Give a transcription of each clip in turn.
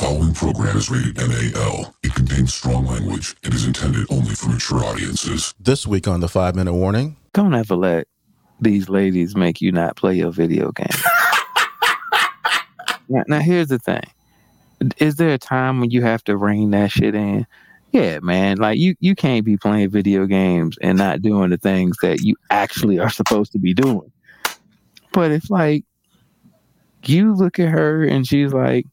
following program is rated NAL. It contains strong language and is intended only for mature audiences. This week on the five minute warning. Don't ever let these ladies make you not play your video game. now, now, here's the thing. Is there a time when you have to rein that shit in? Yeah, man. Like you, you can't be playing video games and not doing the things that you actually are supposed to be doing. But if like you look at her and she's like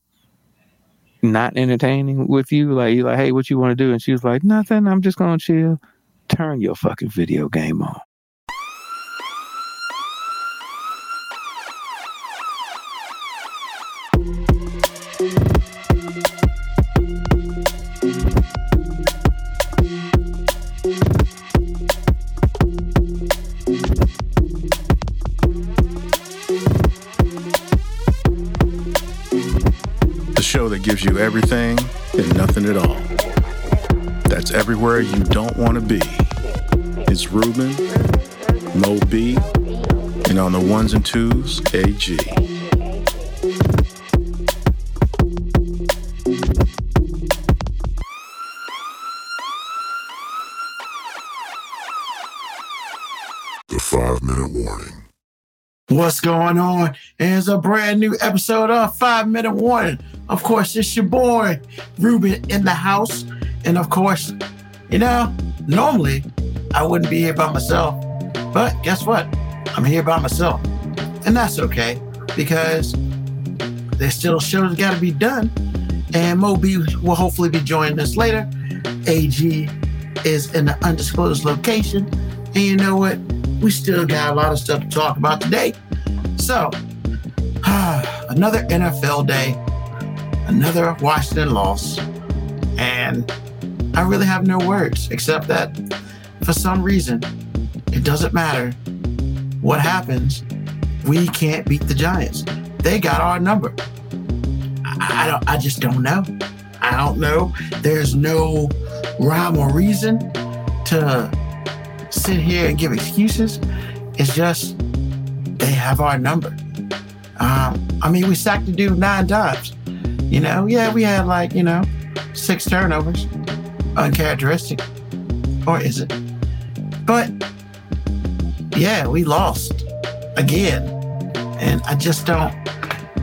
not entertaining with you, like you like, hey, what you want to do? And she was like, nothing. I'm just gonna chill. Turn your fucking video game on. Gives you everything and nothing at all. That's everywhere you don't want to be. It's Ruben, Mo B, and on the ones and twos, AG. The five minute warning. What's going on? It's a brand new episode of Five Minute Warning. Of course, it's your boy, Ruben, in the house. And of course, you know, normally I wouldn't be here by myself. But guess what? I'm here by myself. And that's okay because there's still shows got to be done. And MoeB will hopefully be joining us later. AG is in an undisclosed location. And you know what? We still got a lot of stuff to talk about today. So, another NFL day, another Washington loss. And I really have no words except that for some reason, it doesn't matter what happens, we can't beat the Giants. They got our number. I, don't I just don't know. I don't know. There's no rhyme or reason to sit here and give excuses. It's just they have our number. Um, I mean, we sacked the dude nine times. You know, yeah, we had like, you know, six turnovers. Uncharacteristic. Or is it? But yeah, we lost again. And I just don't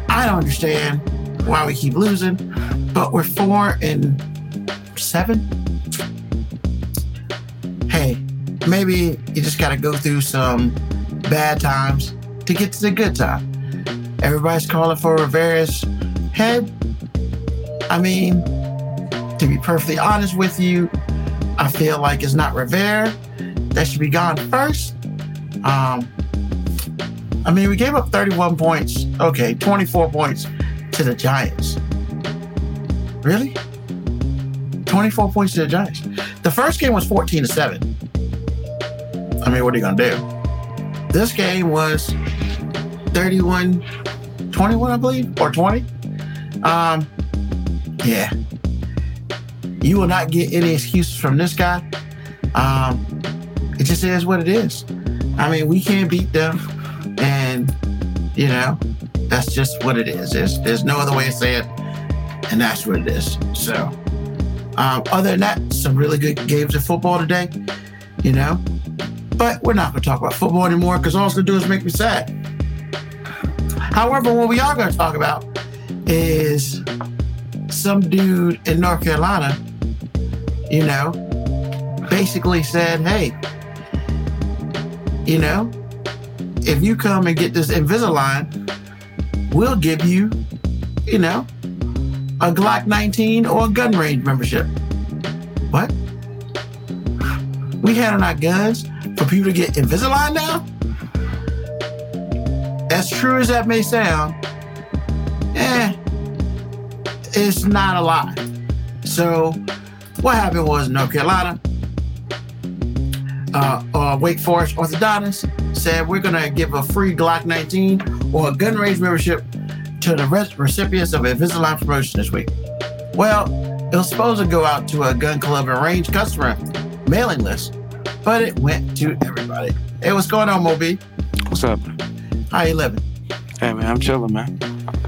I don't understand why we keep losing. But we're four and seven. Maybe you just got to go through some bad times to get to the good time. Everybody's calling for Rivera's head. I mean, to be perfectly honest with you, I feel like it's not Rivera that should be gone first. Um, I mean, we gave up 31 points. Okay, 24 points to the Giants. Really? 24 points to the Giants. The first game was 14 to 7. I mean, what are you going to do? This game was 31 21, I believe, or 20. Um, yeah. You will not get any excuses from this guy. Um, it just is what it is. I mean, we can't beat them, and you know, that's just what it is. There's, there's no other way to say it, and that's what it is. So, um, other than that, some really good games of football today, you know. But we're not going to talk about football anymore because all it's going to do is make me sad. However, what we are going to talk about is some dude in North Carolina, you know, basically said, hey, you know, if you come and get this Invisalign, we'll give you, you know, a Glock 19 or a gun range membership. What? We handing our guns for people to get Invisalign now? As true as that may sound, eh, it's not a lie. So, what happened was North Carolina, uh, uh, Wake Forest orthodontist said we're going to give a free Glock 19 or a gun range membership to the re- recipients of Invisalign promotion this week. Well, it was supposed to go out to a gun club and range customer mailing list, but it went to everybody. Hey, what's going on, MoeB? What's up? How you living? Hey man, I'm chilling, man.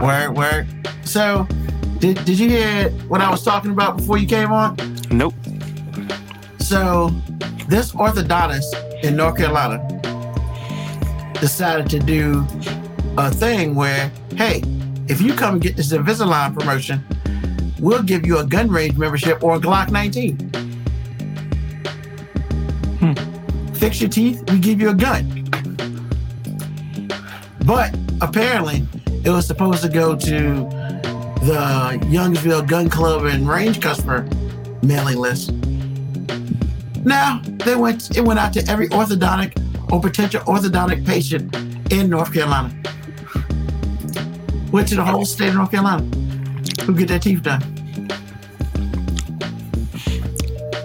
Word, word. So, Did Did you hear what I was talking about before you came on? Nope. So, this orthodontist in North Carolina decided to do a thing where, hey, if you come get this Invisalign promotion, we'll give you a gun range membership or a Glock 19. Hmm. Fix your teeth, we give you a gun. But apparently, it was supposed to go to the Youngsville Gun Club and Range customer mailing list. Now they went. It went out to every orthodontic or potential orthodontic patient in North Carolina. Went to the whole state of North Carolina who get their teeth done.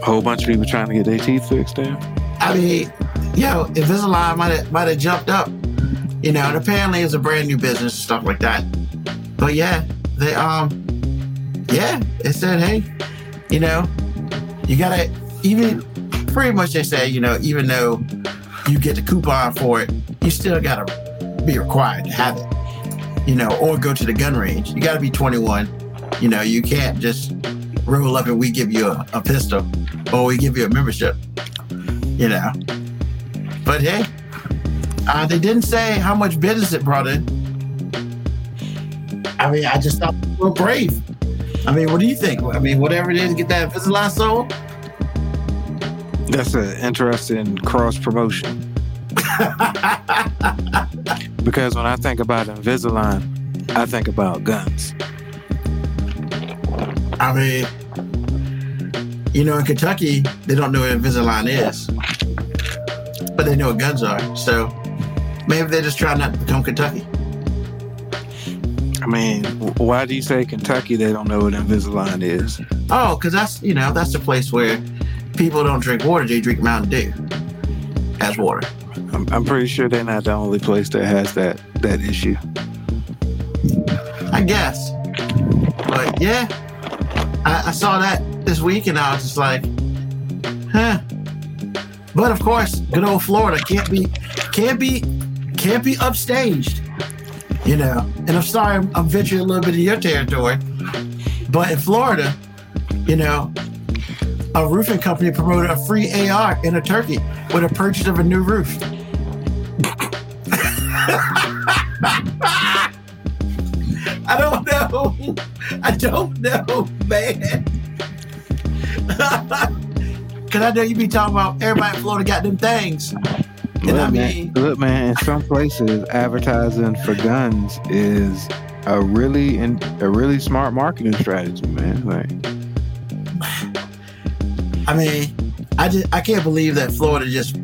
A whole bunch of people trying to get their teeth fixed there. I mean, yo, Invisalign might have might have jumped up, you know. And apparently, it's a brand new business and stuff like that. But yeah, they um, yeah, they said, hey, you know, you gotta even pretty much they say, you know, even though you get the coupon for it, you still gotta be required to have it, you know, or go to the gun range. You gotta be 21. You know, you can't just up and we give you a, a pistol or we give you a membership you know. But hey, uh, they didn't say how much business it brought in. I mean, I just thought they were brave. I mean, what do you think? I mean, whatever it is, get that Invisalign sold. That's an interesting cross promotion. because when I think about Invisalign, I think about guns. I mean, you know, in Kentucky, they don't know what Invisalign is, but they know what guns are. So maybe they're just trying not to become Kentucky. I mean, why do you say Kentucky? They don't know what Invisalign is. Oh, because that's you know that's the place where people don't drink water; they drink Mountain Dew as water. I'm, I'm pretty sure they're not the only place that has that that issue. I guess. But yeah, I, I saw that this week and I was just like, huh. But of course, good old Florida can't be can't be can't be upstaged. You know, and I'm sorry I'm, I'm venturing a little bit of your territory, but in Florida, you know, a roofing company promoted a free AR in a turkey with a purchase of a new roof. I don't know. I don't know, man. Cause I know you be talking about everybody in Florida got them things. And I mean, man, look, man, in some places, advertising for guns is a really in, a really smart marketing strategy, man. Like, I mean, I just I can't believe that Florida just,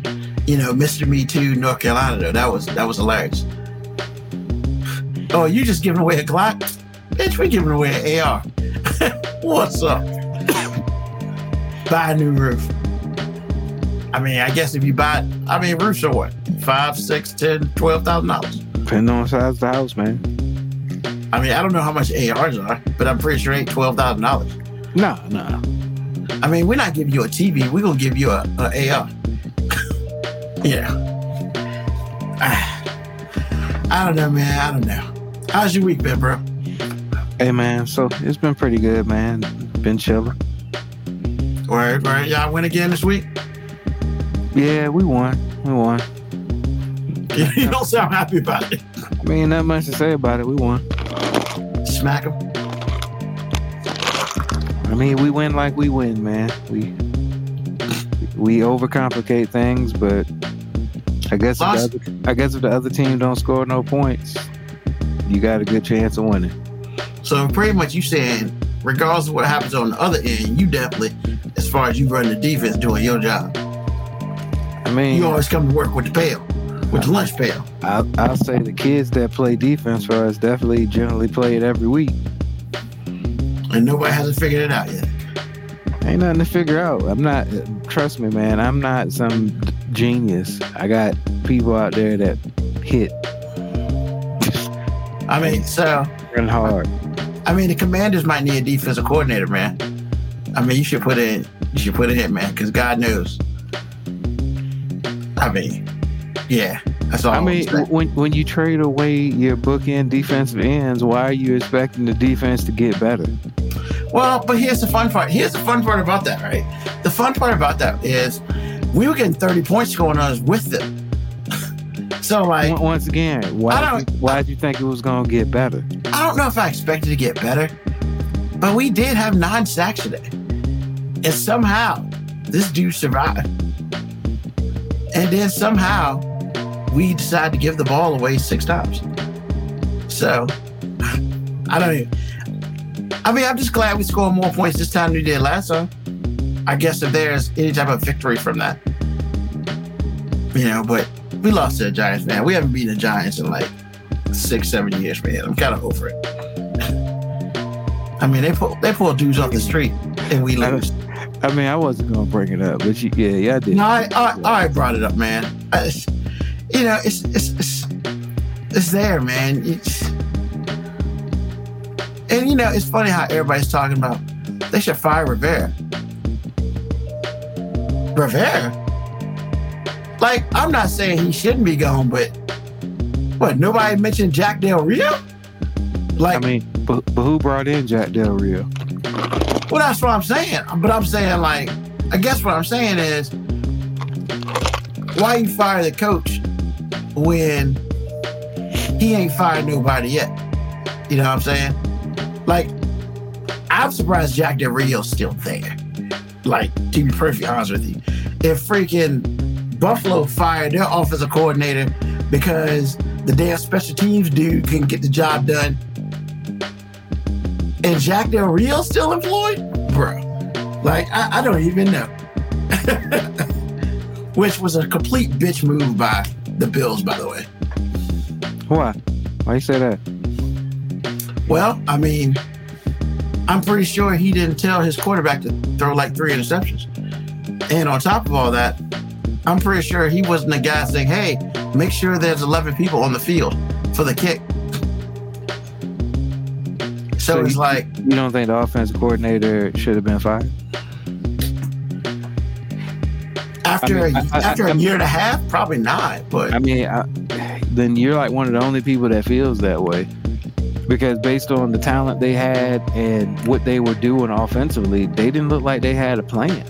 you know, Mr. Me Too North Carolina though. That was that was hilarious. Oh, you just giving away a Glock? Bitch, we giving away an AR. What's up? buy a new roof. I mean, I guess if you buy, I mean, roofs are what? Five, six, ten, twelve thousand dollars. depending on the size of the house, man. I mean, I don't know how much ARs are, but I'm pretty sure it ain't twelve thousand dollars. No, no. I mean, we're not giving you a TV. We're gonna give you a, a AR. yeah. I don't know, man. I don't know. How's your week been, bro? Hey, man. So it's been pretty good, man. Been chilling. Word, word. Y'all win again this week? Yeah, we won. We won. you don't sound happy about it. I mean, not much to say about it. We won. Smack him. I mean, we win like we win, man. We we overcomplicate things, but I guess other, I guess if the other team don't score no points, you got a good chance of winning. So pretty much you saying, regardless of what happens on the other end, you definitely, as far as you run the defense, doing your job. I mean, You always come to work with the pail, with the lunch pail. I'll, I'll say the kids that play defense for us definitely generally play it every week. And nobody hasn't figured it out yet. Ain't nothing to figure out. I'm not. Trust me, man. I'm not some genius. I got people out there that hit I mean, so run hard. I mean, the Commanders might need a defensive coordinator, man. I mean, you should put in, you should put it in, man, because God knows. I mean, Yeah, that's all. I mean, when when you trade away your bookend defensive ends, why are you expecting the defense to get better? Well, but here's the fun part. Here's the fun part about that, right? The fun part about that is we were getting 30 points going on with them. So like Once- Once again, why don't- why did you think it was gonna get better? I don't know if I expected to get better, but we did have nine sacks today. And somehow this dude survived. And then somehow we decided to give the ball away six times. So I don't even I mean, I'm just glad we scored more points this time than we did last time. I guess if there's any type of victory from that. You know, but we lost to the Giants, man. We haven't beaten the Giants in like six, seven years, man. I'm kind of over it. I mean, they pull they pull dudes off the street and we lose. I mean, I wasn't gonna bring it up, but you, yeah, yeah, I did. No, I, I, I brought it up, man. I, you know, it's it's it's, it's there, man. It's, and you know, it's funny how everybody's talking about they should fire Rivera. Rivera, like I'm not saying he shouldn't be gone, but what? Nobody mentioned Jack Del Rio. Like, I mean, but, but who brought in Jack Del Rio? Well, that's what I'm saying. But I'm saying, like, I guess what I'm saying is, why you fire the coach when he ain't fired nobody yet? You know what I'm saying? Like, I'm surprised Jack Del Rio's still there. Like, to be perfectly honest with you, if freaking Buffalo fired their offensive coordinator because the damn special teams dude couldn't get the job done, and Jack Del Rio still employed, bro. Like I, I don't even know. Which was a complete bitch move by the Bills, by the way. Why? Why you say that? Well, I mean, I'm pretty sure he didn't tell his quarterback to throw like three interceptions. And on top of all that, I'm pretty sure he wasn't the guy saying, "Hey, make sure there's 11 people on the field for the kick." So, So it's you- like, You don't think the offensive coordinator should have been fired? after I mean, a, I- I- after a year and a half, probably not. But I mean, I, then you're like one of the only people that feels that way. Because based on the talent they had and what they were doing offensively, they didn't look like they had a plan.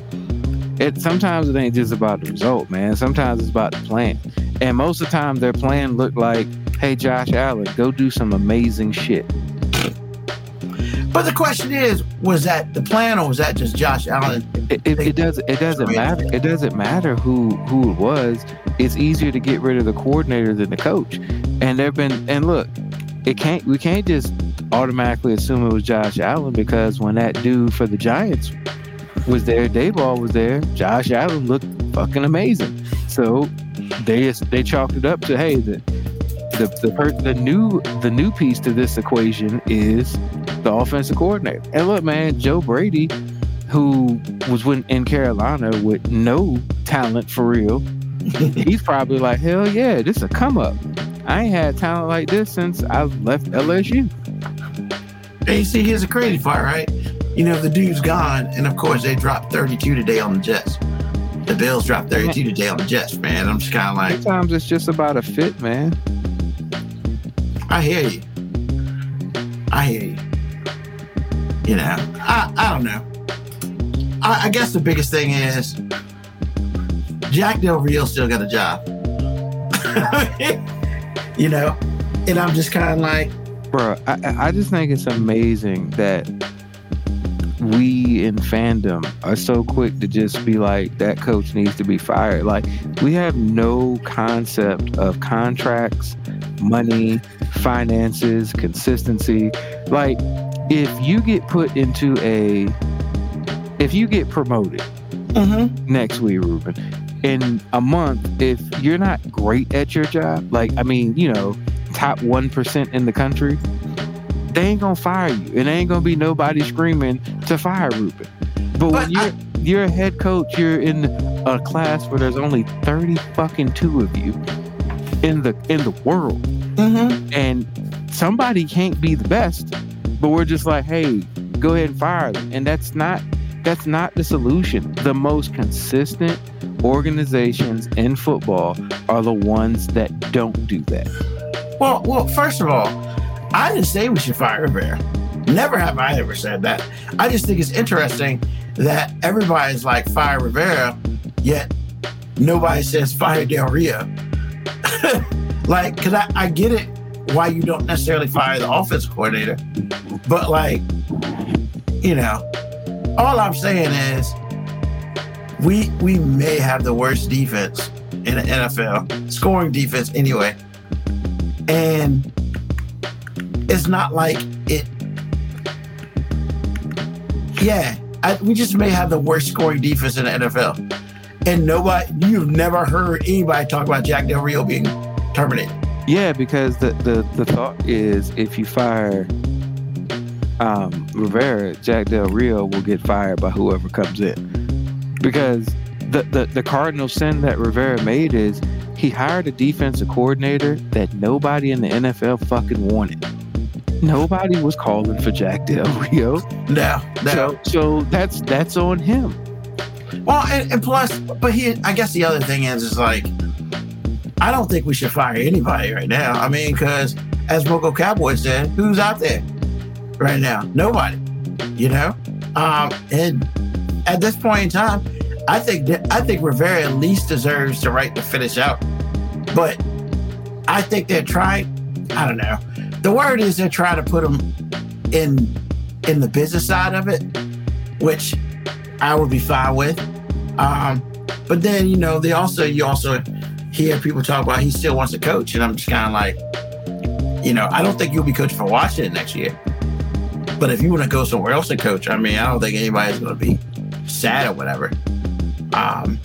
It sometimes it ain't just about the result, man. Sometimes it's about the plan. And most of the time their plan looked like, hey Josh Allen, go do some amazing shit. But the question is, was that the plan or was that just Josh Allen? It, it, it does it doesn't matter. It doesn't matter who who it was. It's easier to get rid of the coordinator than the coach. And there've been and look, it can't we can't just automatically assume it was Josh Allen because when that dude for the Giants was there, Daboll was there, Josh Allen looked fucking amazing. So they just they chalked it up to hey the the the, per, the new the new piece to this equation is the offensive coordinator. And look, man, Joe Brady, who was in Carolina with no talent for real, he's probably like, hell yeah, this a come up. I ain't had talent like this since I left LSU. And you see, here's a crazy part, right? You know, the dude's gone, and of course they dropped 32 today on the Jets. The Bills dropped 32 today on the Jets, man. I'm just kind of like, Sometimes it's just about a fit, man. I hear you. I hear you. You know, I, I don't know. I, I guess the biggest thing is Jack Del Rio still got a job. you know, and I'm just kind of like, Bro, I, I- I just think it's amazing that we in fandom are so quick to just be like, that coach needs to be fired. Like, we have no concept of contracts, money, finances, consistency. Like, if you get put into a, if you get promoted, mm-hmm. next week, Ruben. In a month, if you're not great at your job, like I mean, you know, top one percent in the country, they ain't gonna fire you, and there ain't gonna be nobody screaming to fire Ruben. But, But when you're I- you're a head coach, you're in a class where there's only thirty fucking two of you in the in the world, Mm-hmm. and somebody can't be the best, but we're just like, hey, go ahead and fire them, and that's not that's not the solution. The most consistent organizations in football are the ones that don't do that. Well, well, first of all, I didn't say we should fire Rivera. Never have I ever said that. I just think it's interesting that everybody's like fire Rivera, yet nobody says fire Del Rio. like, because I, I get it why you don't necessarily fire the offensive coordinator, but like, you know, all I'm saying is we we may have the worst defense in the NFL, scoring defense anyway. And it's not like it. Yeah, I, we just may have the worst scoring defense in the NFL. And nobody, you've never heard anybody talk about Jack Del Rio being terminated. Yeah, because the the, the thought is if you fire um, Rivera, Jack Del Rio will get fired by whoever comes in. Because the, the, the cardinal sin that Rivera made is he hired a defensive coordinator that nobody in the NFL fucking wanted. Nobody was calling for Jack Del Rio. No, no. So, so that's that's on him. Well, and, and plus, but he, I guess the other thing is, is like, I don't think we should fire anybody right now. I mean, because as Moco Cowboy said, who's out there right now? Nobody. You know, um, and at this point in time, I think that, I think Rivera at least deserves the right to finish out. But I think they're trying. I don't know. The word is they're trying to put him in in the business side of it, which I would be fine with. Um, but then you know they also you also hear people talk about he still wants to coach, and I'm just kind of like, you know, I don't think you'll be coaching for Washington next year. But if you want to go somewhere else and coach, I mean, I don't think anybody's going to be sad or whatever. Um,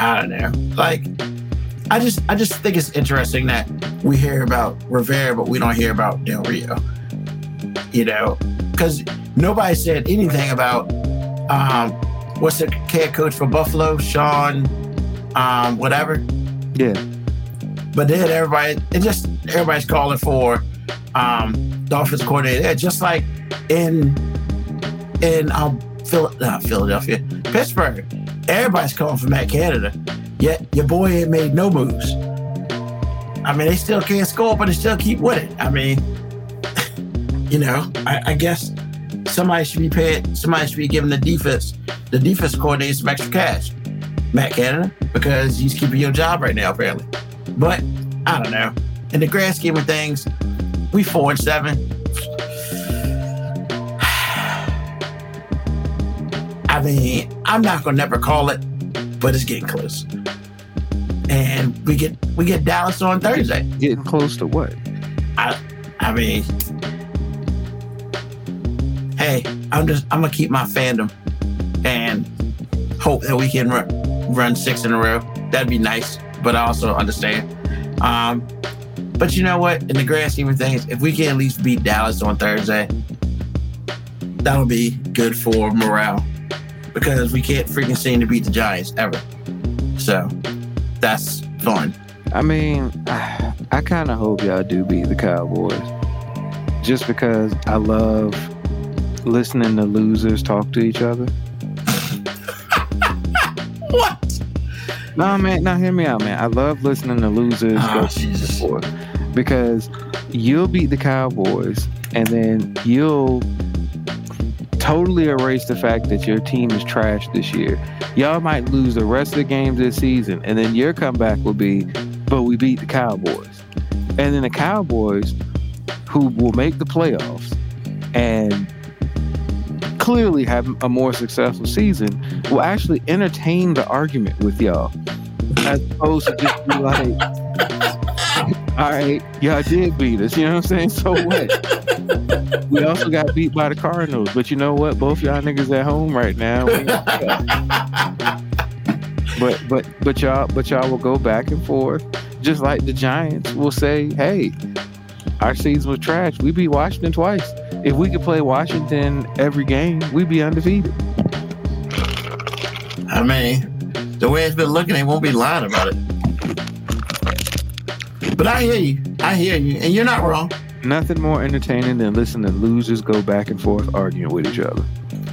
I don't know. Like, I just I just think it's interesting that we hear about Rivera, but we don't hear about Del Rio. You know, because nobody said anything about um, what's the head coach for Buffalo, Sean, um, whatever. Yeah. But then everybody, it just everybody's calling for um, the offensive coordinator. Yeah, just like in in um, Phil, not Philadelphia, Pittsburgh, everybody's calling for Matt Canada. Yet your boy ain't made no moves. I mean, they still can't score, but they still keep winning. I mean, you know, I, I guess somebody should be paid. Somebody should be giving the defense, the defense coordinator, some extra cash. Matt Canada, because he's keeping your job right now, apparently. But I don't know. In the grand scheme of things, we four and seven. I mean, I'm not gonna never call it, but it's getting close. And we get we get Dallas on Thursday. Getting close to what? I I mean, hey, I'm just I'm gonna keep my fandom and hope that we can run, run six in a row. That'd be nice, but I also understand. Um, but you know what? In the grand scheme of things, if we can at least beat Dallas on Thursday, that'll be good for morale because we can't freaking seem to beat the Giants ever. So that's fun. I mean, I kind of hope y'all do beat the Cowboys. Just because I love listening to losers talk to each other. What? No, man, now hear me out, man. I love listening to losers Oh, go because you'll beat the Cowboys and then you'll totally erase the fact that your team is trash this year. Y'all might lose the rest of the games this season, and then your comeback will be, but we beat the Cowboys. And then the Cowboys, who will make the playoffs and clearly have a more successful season, will actually entertain the argument with y'all. As opposed to just be like, all right, y'all did beat us. You know what I'm saying? So what? we also got beat by the Cardinals, but you know what? Both y'all niggas at home right now. But but but y'all but y'all will go back and forth, just like the Giants will say, "Hey, our season was trash. We beat Washington twice. If we could play Washington every game, we'd be undefeated." I mean, the way it's been looking, they won't be lying about it. But I hear you. I hear you. And you're not wrong. Nothing more entertaining than listening to losers go back and forth arguing with each other.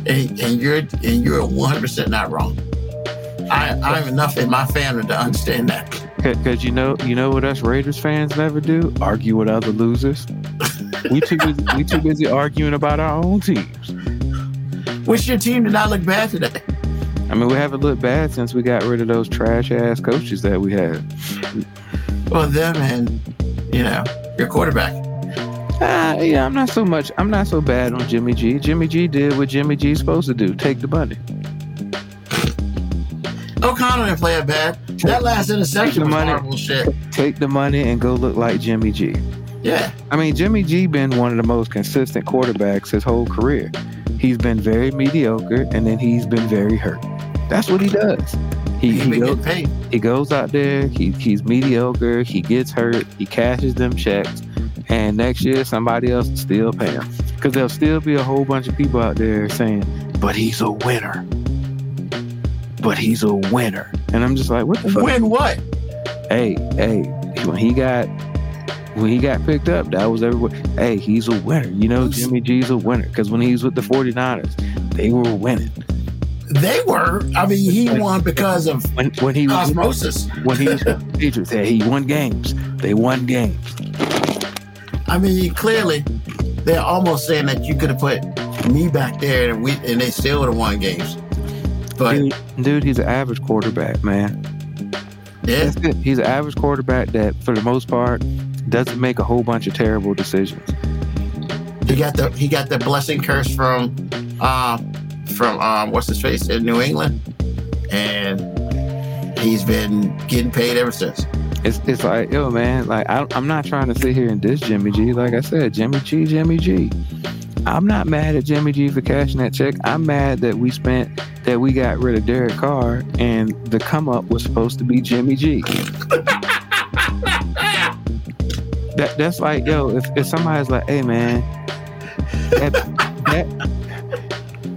and, and you're and you're 100 percent not wrong. I I'm enough in my family to understand that. Because you know, you know what us Raiders fans never do? Argue with other losers. we too busy, we too busy arguing about our own teams. Which your team did not look bad today. I mean, we haven't looked bad since we got rid of those trash ass coaches that we had. Well, them and you know your quarterback. Uh, yeah, I'm not so much. I'm not so bad on Jimmy G. Jimmy G did what Jimmy G's supposed to do: take the money. O'Connell didn't play it bad. That last interception the was money. horrible shit. Take the money and go look like Jimmy G. Yeah, I mean, Jimmy G been one of the most consistent quarterbacks his whole career. He's been very mediocre, and then he's been very hurt. That's what he does. He, he goes, he goes out there. He, he's mediocre. He gets hurt. He cashes them checks, and next year somebody else will still pay him because there'll still be a whole bunch of people out there saying, "But he's a winner." But he's a winner, and I'm just like, what the fuck? Win what? hey, hey, when he got when he got picked up, that was everywhere. Hey, he's a winner. You know, Jimmy G's a winner because when he was with the 49ers, they were winning. They were. I mean, he won because of When when he was osmosis. when he was hey, he won games. They won games. I mean, clearly, they're almost saying that you could have put me back there and we and they still would have won games. But Dude, dude, he's an average quarterback, man. yeah, That's it. He's an average quarterback that, for the most part, doesn't make a whole bunch of terrible decisions. he got the he got the blessing curse from um from um what's his face in New England, and he's been getting paid ever since. It's it's like, yo, man, like I, I'm not trying to sit here and diss Jimmy G. Like I said, Jimmy G, Jimmy G. I'm not mad at Jimmy G for cashing that check. I'm mad that we spent that we got rid of Derek Carr and the come up was supposed to be Jimmy G. that that's like, yo, if, if somebody's like, hey man, that that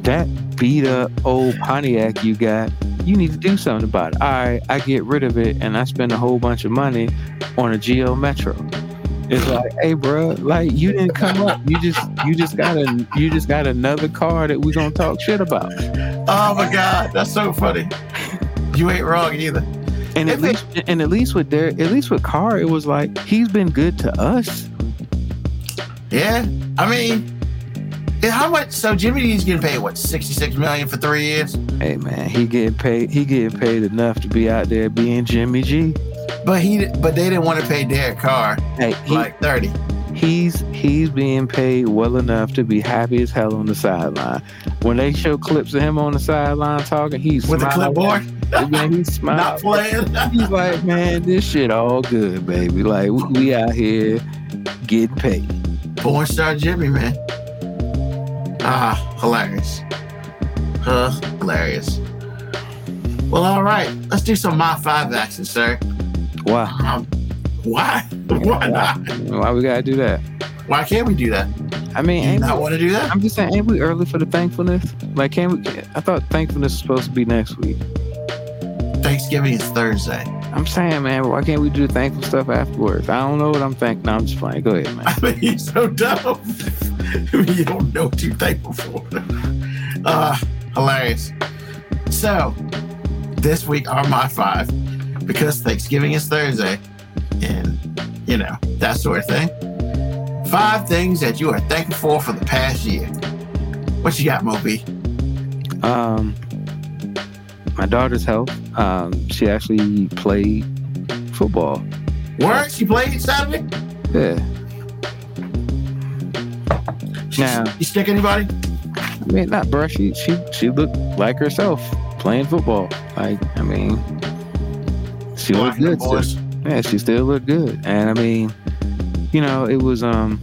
that beat up old Pontiac you got, you need to do something about it. All right, I get rid of it and I spend a whole bunch of money on a Geo Metro. It's like, hey, bro, like you didn't come up. You just, you just got a, you just got another car that we're gonna talk shit about. Oh my God, that's so funny. You ain't wrong either. And at If it- least, and at least with their, at least with Carr, it was like he's been good to us. Yeah, I mean, how much? So Jimmy D's getting paid what sixty six million for three years, Hey man, he getting paid. He getting paid enough to be out there being Jimmy G. but he but they didn't want to pay Derek Carr Hey, he, like thirty. he's he's being paid well enough to be happy as hell on the sideline. When they show clips of him on the sideline talking, he's with smiling. clipboard, Man, he's not playing. He's like, man, this shit all good, baby. Like we, we out here getting paid. Porn star Jimmy, man. Ah, hilarious. Huh, hilarious. Well, all right. Let's do some my five action, sir. Why? Um, why? Why not? Why we gotta do that? Why can't we do that? I mean, ain't not want to do that? I'm just saying, ain't we early for the thankfulness? Like, can we? I thought thankfulness was supposed to be next week. Thanksgiving is Thursday. I'm saying, man, why can't we do thankful stuff afterwards? I don't know what I'm thankful. No, I'm just playing. Go ahead, man. I mean, you're so dumb. you don't know what you're thankful for. Uh, hilarious. So, this week are my five because Thanksgiving is Thursday and, you know, that sort of thing. Five things that you are thankful for for the past year. What you got, MoeB? Um, my daughter's health. Um, she actually played football. Word? She played Saturday? Yeah. Now- you stick anybody? I mean, not bruh. She she she looked like herself playing football. Like, I mean, she looked good. Still. Yeah, she still looked good. And I mean, you know, it was um,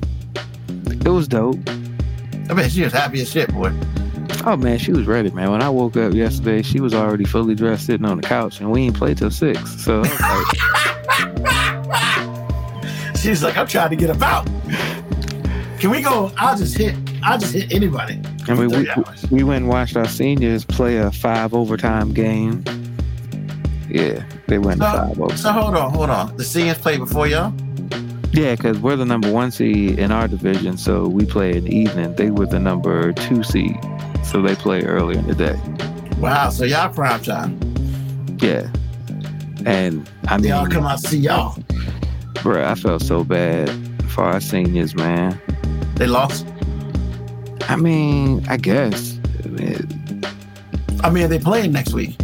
it was dope. I bet she was happy as shit, boy. Oh man, she was ready, man. When I woke up yesterday, she was already fully dressed, sitting on the couch, and we ain't played till six. So like, She's like, I'm trying to get about. Can we go? I'll just hit. I'll just hit anybody. I mean, we, we went and watched our seniors play a five overtime game. Yeah, they went to So- five So hold on, hold on. The seniors played before y'all. Yeah, because we're the number one seed in our division, so we play in the evening. They were the number two seed, so they play earlier in the day. Wow, so y'all prime time. Yeah, and I mean, all come out see y'all. bro, I felt so bad for our seniors, man. They lost. I mean, I guess. I mean, they playing next week.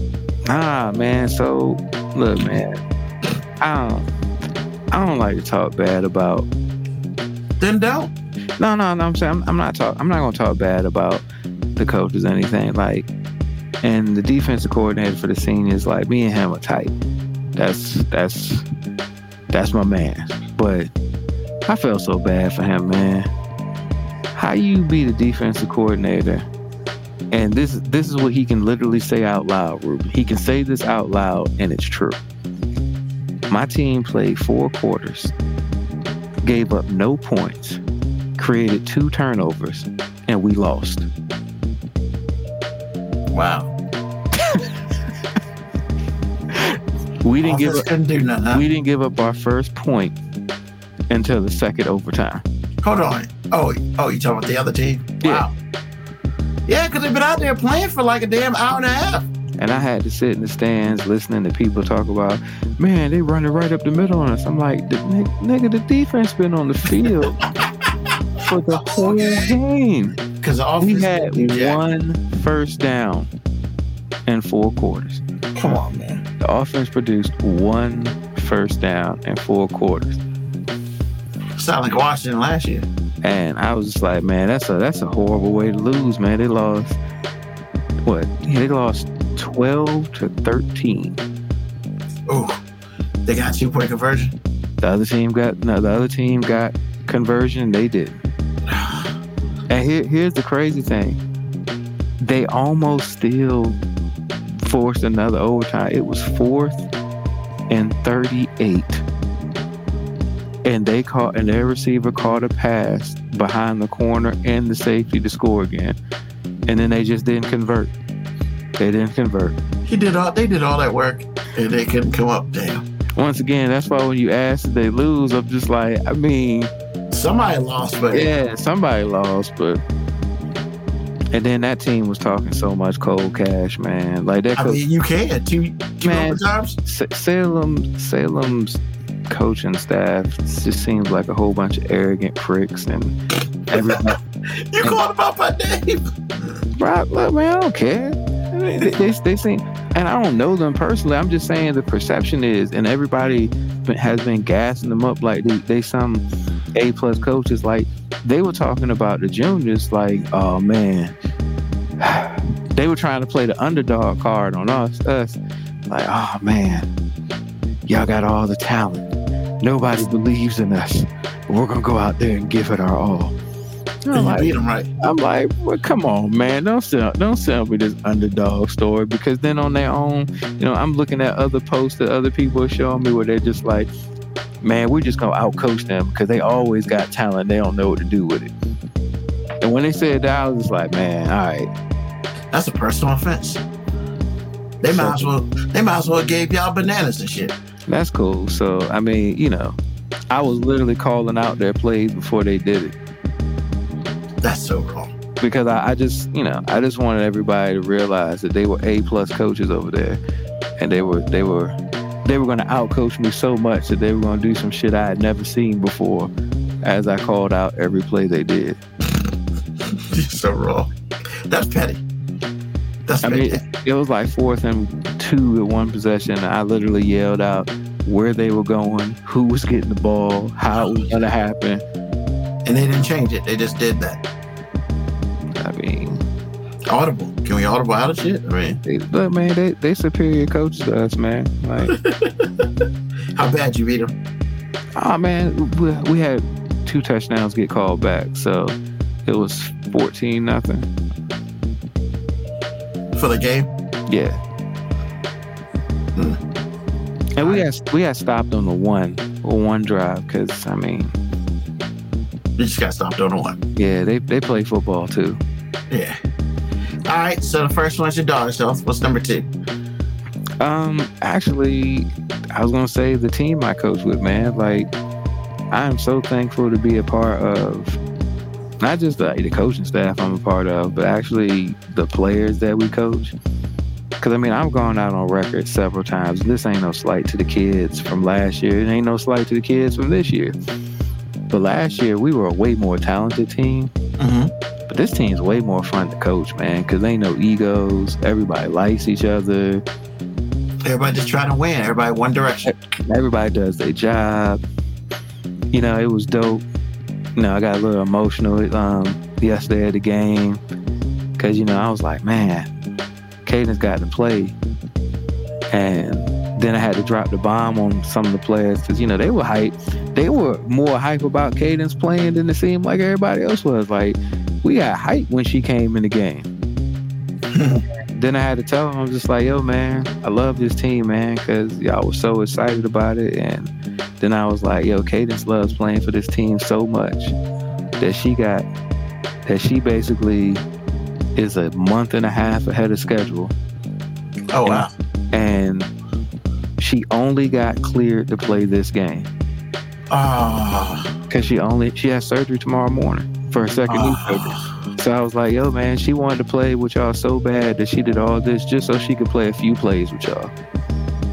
Nah, man. So look, man. I don't. I don't like to talk bad about. Then don't. No, no, no. I'm saying I'm, I'm not talk. I'm not gonna talk bad about the coaches or anything. Like, and the defensive coordinator for the seniors, like me and him are tight. That's that's that's my man. But I felt so bad for him, man. How you be the defensive coordinator and this this is what he can literally say out loud, Ruben. He can say this out loud and it's true. My team played four quarters, gave up no points, created two turnovers, and we lost. Wow. We didn't give up, do nothing. we didn't give up our first point until the second overtime. Hold on. Oh, oh, you talking about the other team? Yeah. Wow. Yeah, because they've been out there playing for like a damn hour and a half. And I had to sit in the stands listening to people talk about, man, they running right up the middle on us. I'm like, the, nigga, the defense been on the field for the whole game. Because the offense We had didn't do jack. one first down in four quarters. Come on, man. The offense produced one first down in four quarters. Sound like Washington last year. And I was just like, man, that's a that's a horrible way to lose, man. They lost what? They lost twelve to thirteen. Oh, they got two point conversion. The other team got no, the other team got conversion. They did. And here, here's the crazy thing: they almost still forced another overtime. It was fourth and thirty-eight, and they caught and their receiver caught a pass behind the corner and the safety to score again, and then they just didn't convert. They didn't convert. He did all. They did all that work, and they couldn't come up. Damn. Once again, that's why when you ask if they lose, I'm just like, I mean. Somebody lost, but Yeah, somebody lost, but and then that team was talking so much cold cash, man. Like that I mean, you can two two Man. overtimes. Salem, Salem's coaching staff just seems like a whole bunch of arrogant pricks and everybody. You called him out by name. Right, look, man, I don't care. I mean, they, they, they seem, and I don't know them personally. I'm just saying the perception is, and everybody been- has been gassing them up like they, they some A plus coaches. Like they were talking about the juniors, like, oh man, they were trying to play the underdog card on us. Us, like, oh man, y'all got all the talent. Nobody believes in us. We're gonna go out there and give it our all. Oh, I'm like, beat him right. I'm like, well, come on, man. Don't sell, don't sell me this underdog story because then on their own, you know, I'm looking at other posts that other people are showing me where they're just like, man, we're just gonna outcoach them because they always got talent. They don't know what to do with it. And when they said that, I was just like, man, all right, That's a personal offense. They might as well. They might as well gave y'all bananas and shit. That's cool. So I mean, you know, I was literally calling out their plays before they did it. That's so wrong. because I, I just you know I just wanted everybody to realize that they were A plus coaches over there, and they were they were they were going to outcoach me so much that they were going to do some shit I had never seen before, as I called out every play they did. You're so wrong. That's petty. That's I petty. mean, it was like fourth and two in one possession. I literally yelled out where they were going, who was getting the ball, how it was going to happen. and they didn't change it. They just did that. I mean, Audible. Can we audible out of shit? I mean, they, look, man, they they superior coaches to us, man. Like. how bad you beat them? Oh ah, man, we, we had two touchdowns get called back, so it was fourteen nothing. for the game? Yeah. Hmm. And we got we got stopped on the one one drive because I mean, You just got stopped on the one. yeah, they they play football too. Yeah. All right. So the first one's your daughter self. What's number two? Um, actually, I was gonna say the team I coach with, man. Like, I am so thankful to be a part of not just the, the coaching staff I'm a part of, but actually the players that we coach. Because I mean, I've gone out on record several times. This ain't no slight to the kids from last year. It ain't no slight to the kids from this year. But last year we were a way more talented team. Mm-hmm. But this team's way more fun to coach, man. Because they ain't no egos. Everybody likes each other. Everybody just trying to win. Everybody one direction. Everybody does their job. You know, it was dope. You know, I got a little emotional um, yesterday at the game because you know I was like, man, Cadence got to play, and then I had to drop the bomb on some of the players because you know they were hype. They were more hype about Cadence playing than it seemed like everybody else was. Like we got hype when she came in the game. then I had to tell them, I'm just like, yo, man, I love this team, man, because y'all was so excited about it. And then I was like, yo, Cadence loves playing for this team so much that she got, that she basically is a month and a half ahead of schedule. Oh wow. And she only got cleared to play this game ah. Oh. because she only, she has surgery tomorrow morning for her second knee ah. surgery. oh. So I was like, yo, man, she wanted to play with y'all so bad that she did all this just so she could play a few plays with y'all.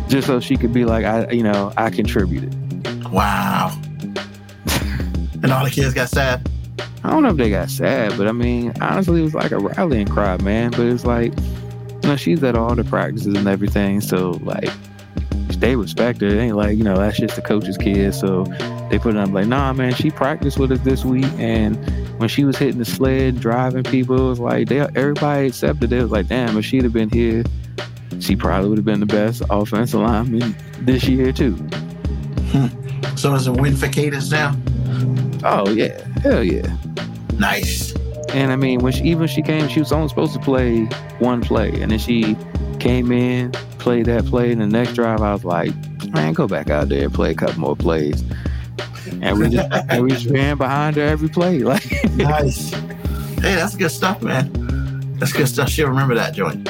Just so she could be like, I, you know, I contributed. Wow. and all the kids got sad. I don't know if they got sad, but I mean, honestly, it was like a rallying cry, man. But it's like, you know, she's at all the practices and everything. So, like, they respect her. It ain't like, you know, that's just the coach's kid. So they put it up like, nah, man, she practiced with us this week. And when she was hitting the sled, driving people, it was like, they everybody accepted it. It was like, damn, if she'd have been here, she probably would have been the best offensive lineman this year, too. Hmm. So it's a win for Cadence now. Oh, yeah. Hell yeah. Nice. And I mean, when she, even she came, she was only supposed to play one play, and then she came in, played that play, and the next drive, I was like, man, go back out there and play a couple more plays. And we just, and we just ran behind her every play, like, Nice. Hey, that's good stuff, man. That's good stuff. She'll remember that joint.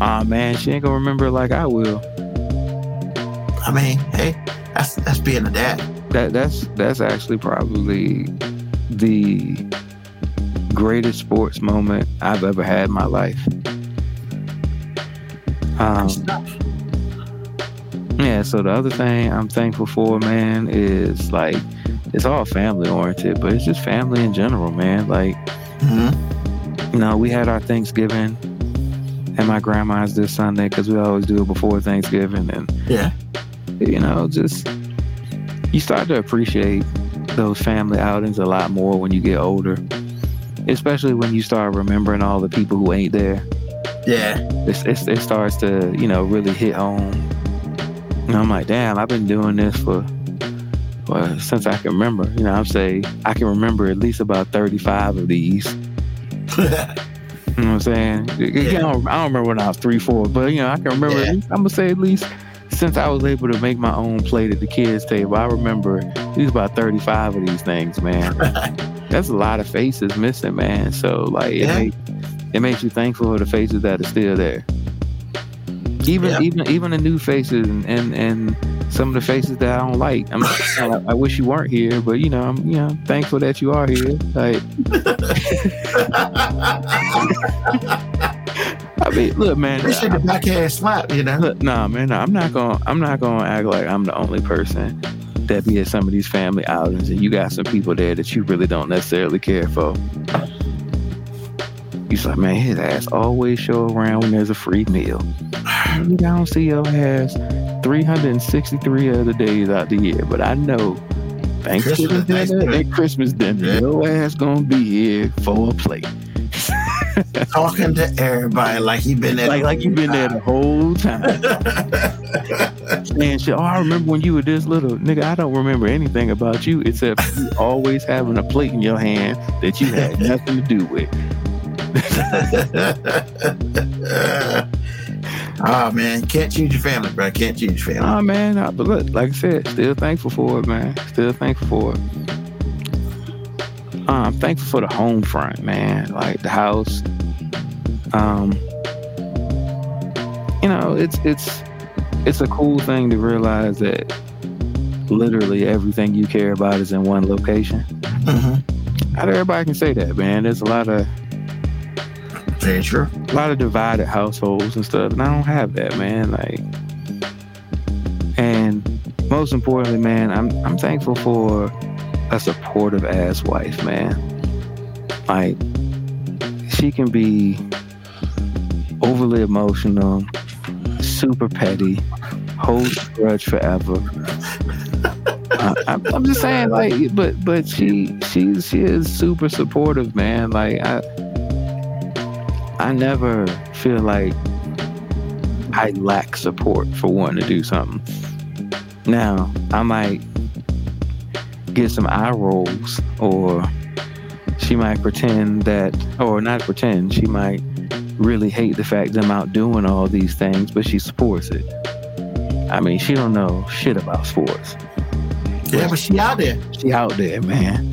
ah man, she ain't gonna remember it like I will. I mean, hey, that's that's being a dad. That that's that's actually probably the greatest sports moment I've ever had in my life. Um, Yeah, so the other thing I'm thankful for, man, is like it's all family oriented, but it's just family in general, man. Like, Mhm. you know, we had our Thanksgiving at my grandma's this Sunday because we always do it before Thanksgiving, and Yeah. you know, just you start to appreciate those family outings a lot more when you get older, especially when you start remembering all the people who ain't there Yeah. it's, it's, it starts to you know really hit home and i'm like damn i've been doing this for well, since i can remember you know i'm saying i can remember at least about 35 of these you know what i'm saying I, don't, I don't remember when i was three four but you know i can remember Yeah. least, i'm gonna say at least since i was able to make my own plate at the kids table i remember least about 35 of these things man that's a lot of faces missing man so like it, Yeah. make, it makes you thankful for the faces that are still there even Yeah. even even the new faces and, and and some of the faces that I don't like. I'm I, I wish you weren't here, but you know I'm you know thankful that you are here. Like I mean, look, man. Appreciate the backhand slap, you know. Look, nah, man, nah, I'm not gonna I'm not gonna act like I'm the only person that be at some of these family outings and you got some people there that you really don't necessarily care for. He's like, man, his ass always show around when there's a free meal. I don't see your ass 363 other days out the year, but I know Thanksgiving Christmas, dinner and Christmas dinner, Yeah. your ass gonna be here for a plate. Talking to everybody like he been there. Like like you've been there the whole time. saying shit. Oh, I remember when you were this little. Nigga, I don't remember anything about you except you always having a plate in your hand that you had nothing to do with. oh man, can't change your family, bro. Can't change your family. Oh man, but look, like I said, still thankful for it, man. Still thankful for it. Uh, I'm thankful for the home front, man. Like the house. Um, you know, it's it's it's a cool thing to realize that literally everything you care about is in one location. Mhm. not everybody can say that, man. There's a lot of Very true. a lot of divided households and stuff, and I don't have that, man. Like, and most importantly, man, I'm I'm thankful for a supportive ass wife, man. Like, she can be overly emotional, super petty, hold grudge forever. I, I'm, I'm just saying, like, but but she she she is super supportive, man. Like, I I never feel like I lack support for wanting to do something. Now, I might get some eye rolls, or she might pretend that, or not pretend, she might really hate the fact that I'm out doing all these things, but she supports it. I mean, she don't know shit about sports. Yeah, but she out there She out there, man.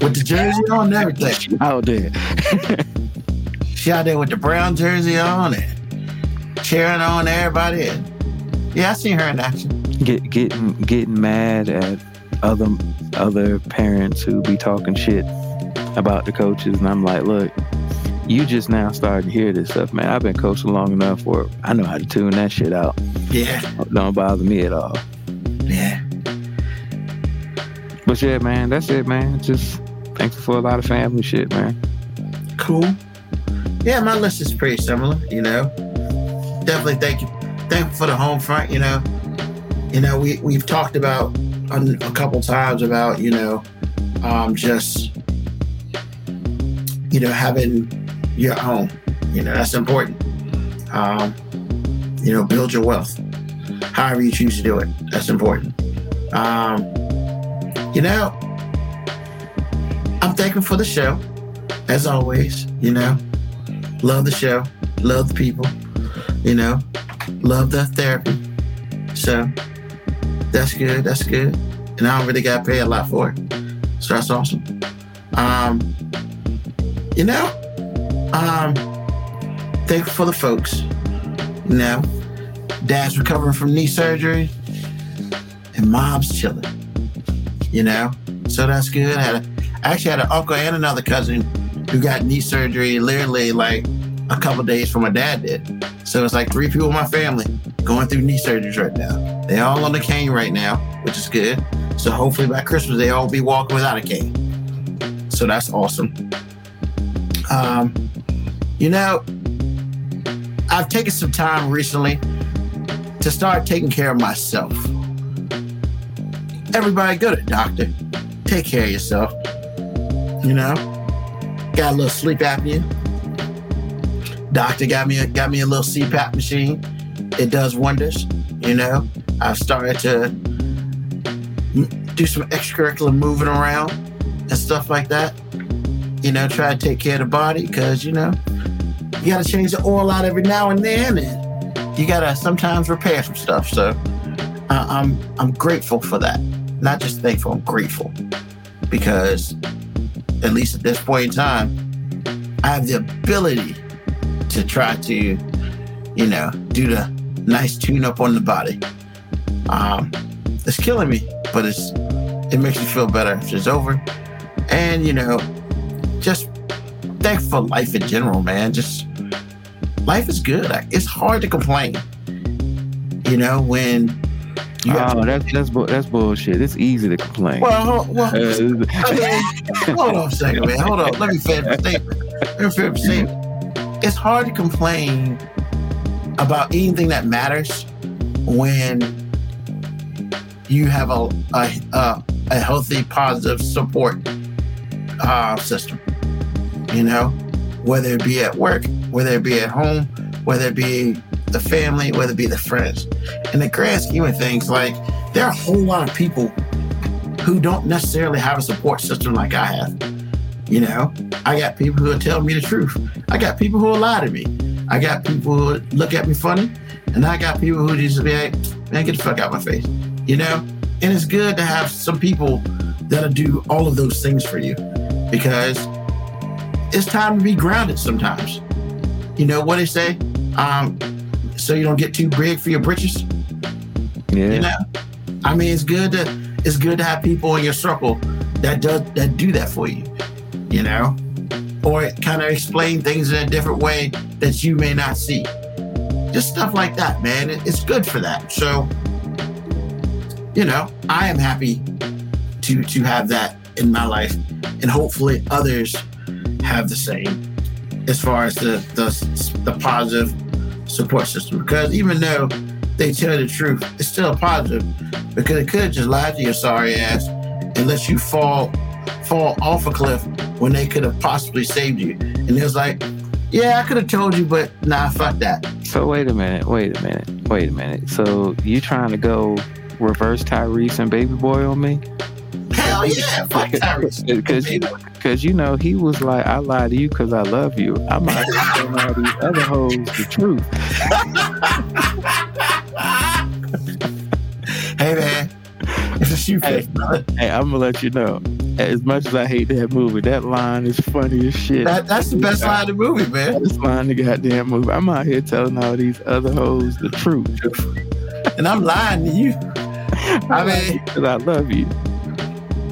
with the jersey on and everything. She out there. She out there with the brown jersey on and cheering on everybody. Yeah, I seen her in action. Get getting getting mad at other other parents who be talking shit about the coaches, and I'm like, look, you just now starting to hear this stuff, man. I've been coaching long enough where I know how to tune that shit out. Yeah, Don't bother me at all. yeah. But yeah, man, that's it, man. Just thankful for a lot of family shit, man. Cool. Yeah, my list is pretty similar, you know. Definitely thank you. Thankful for the home front, you know. You know, we, we've talked about a, a couple times about, you know, um, just, you know, having your home. You know, that's important. Um, you know, build your wealth. However you choose to do it, that's important. Um, you know, I'm thankful for the show, as always, you know. Love the show, love the people, you know, love the therapy. So that's good, that's good. And I don't really got paid a lot for it. So that's awesome. Um, you know, um, thankful for the folks. You know, dad's recovering from knee surgery and mom's chilling. You know, so that's good. I, had a, I actually had an uncle and another cousin who got knee surgery literally like a couple days from my dad did. So it's like three people in my family going through knee surgeries right now. They all on the cane right now, which is good. So hopefully by Christmas they all be walking without a cane. So that's awesome. Um, you know, I've taken some time recently to start taking care of myself. Everybody go to doctor. Take care of yourself. You know? Got a little sleep apnea. Doctor got me a, got me a little CPAP machine. It does wonders. You know, I've started to do some extracurricular moving around and stuff like that. You know, try to take care of the body because you know you got to change the oil out every now and then, and you got to sometimes repair some stuff. So I I'm I'm grateful for that. Not just thankful, I'm grateful because at least at this point in time, I have the ability to try to, you know, do the nice tune up on the body. Um, it's killing me, but it's it makes me feel better if it's over. And you know, just thankful for life in general, man. Just life is good. It's hard to complain. You know, when you oh, that's that's bu- that's bullshit. It's easy to complain. well, hold, well, Uh, I mean, hold on a second, man. Hold on. Let me finish the statement. Let me finish the statement. It's hard to complain about anything that matters when you have a a, a, a healthy, positive support uh, system. You know, whether it be at work, whether it be at home, whether it be the family, whether it be the friends. In the grand scheme of things, like there are a whole lot of people who don't necessarily have a support system like I have. You know, I got people who will tell me the truth. I got people who will lie to me. I got people who look at me funny, and I got people who just be like, "Man, get the fuck out of my face." You know, and it's good to have some people that'll do all of those things for you, because it's time to be grounded sometimes. You know what they say? Um, so you don't get too big for your britches. yeah. You know, I mean, it's good to it's good to have people in your circle that does that do that for you. you know, or kind of explain things in a different way that you may not see. Just stuff like that, man. It's good for that. So, you know, I am happy to to have that in my life, and hopefully others have the same as far as the the, the positive support system. Because even though they tell the truth, it's still positive because it could just lie to your sorry ass and let you fall fall off a cliff when they could have possibly saved you. And it was like, yeah, I could have told you, but nah, fuck that. So wait a minute, wait a minute, wait a minute. So you trying to go reverse Tyrese and Baby Boy on me? Hell yeah, fuck Tyrese. Because you, cause you know he was like, I lied to you because I love you. I'm out here telling all these other hoes the truth. hey man, it's a shoe Hey, face. Hey, I'm gonna let you know. As much as I hate that movie, that line is funny as shit. That, that's the best line of the movie, man. That's line the goddamn movie. I'm out here telling all these other hoes the truth. And I'm lying to you. I mean, I love you.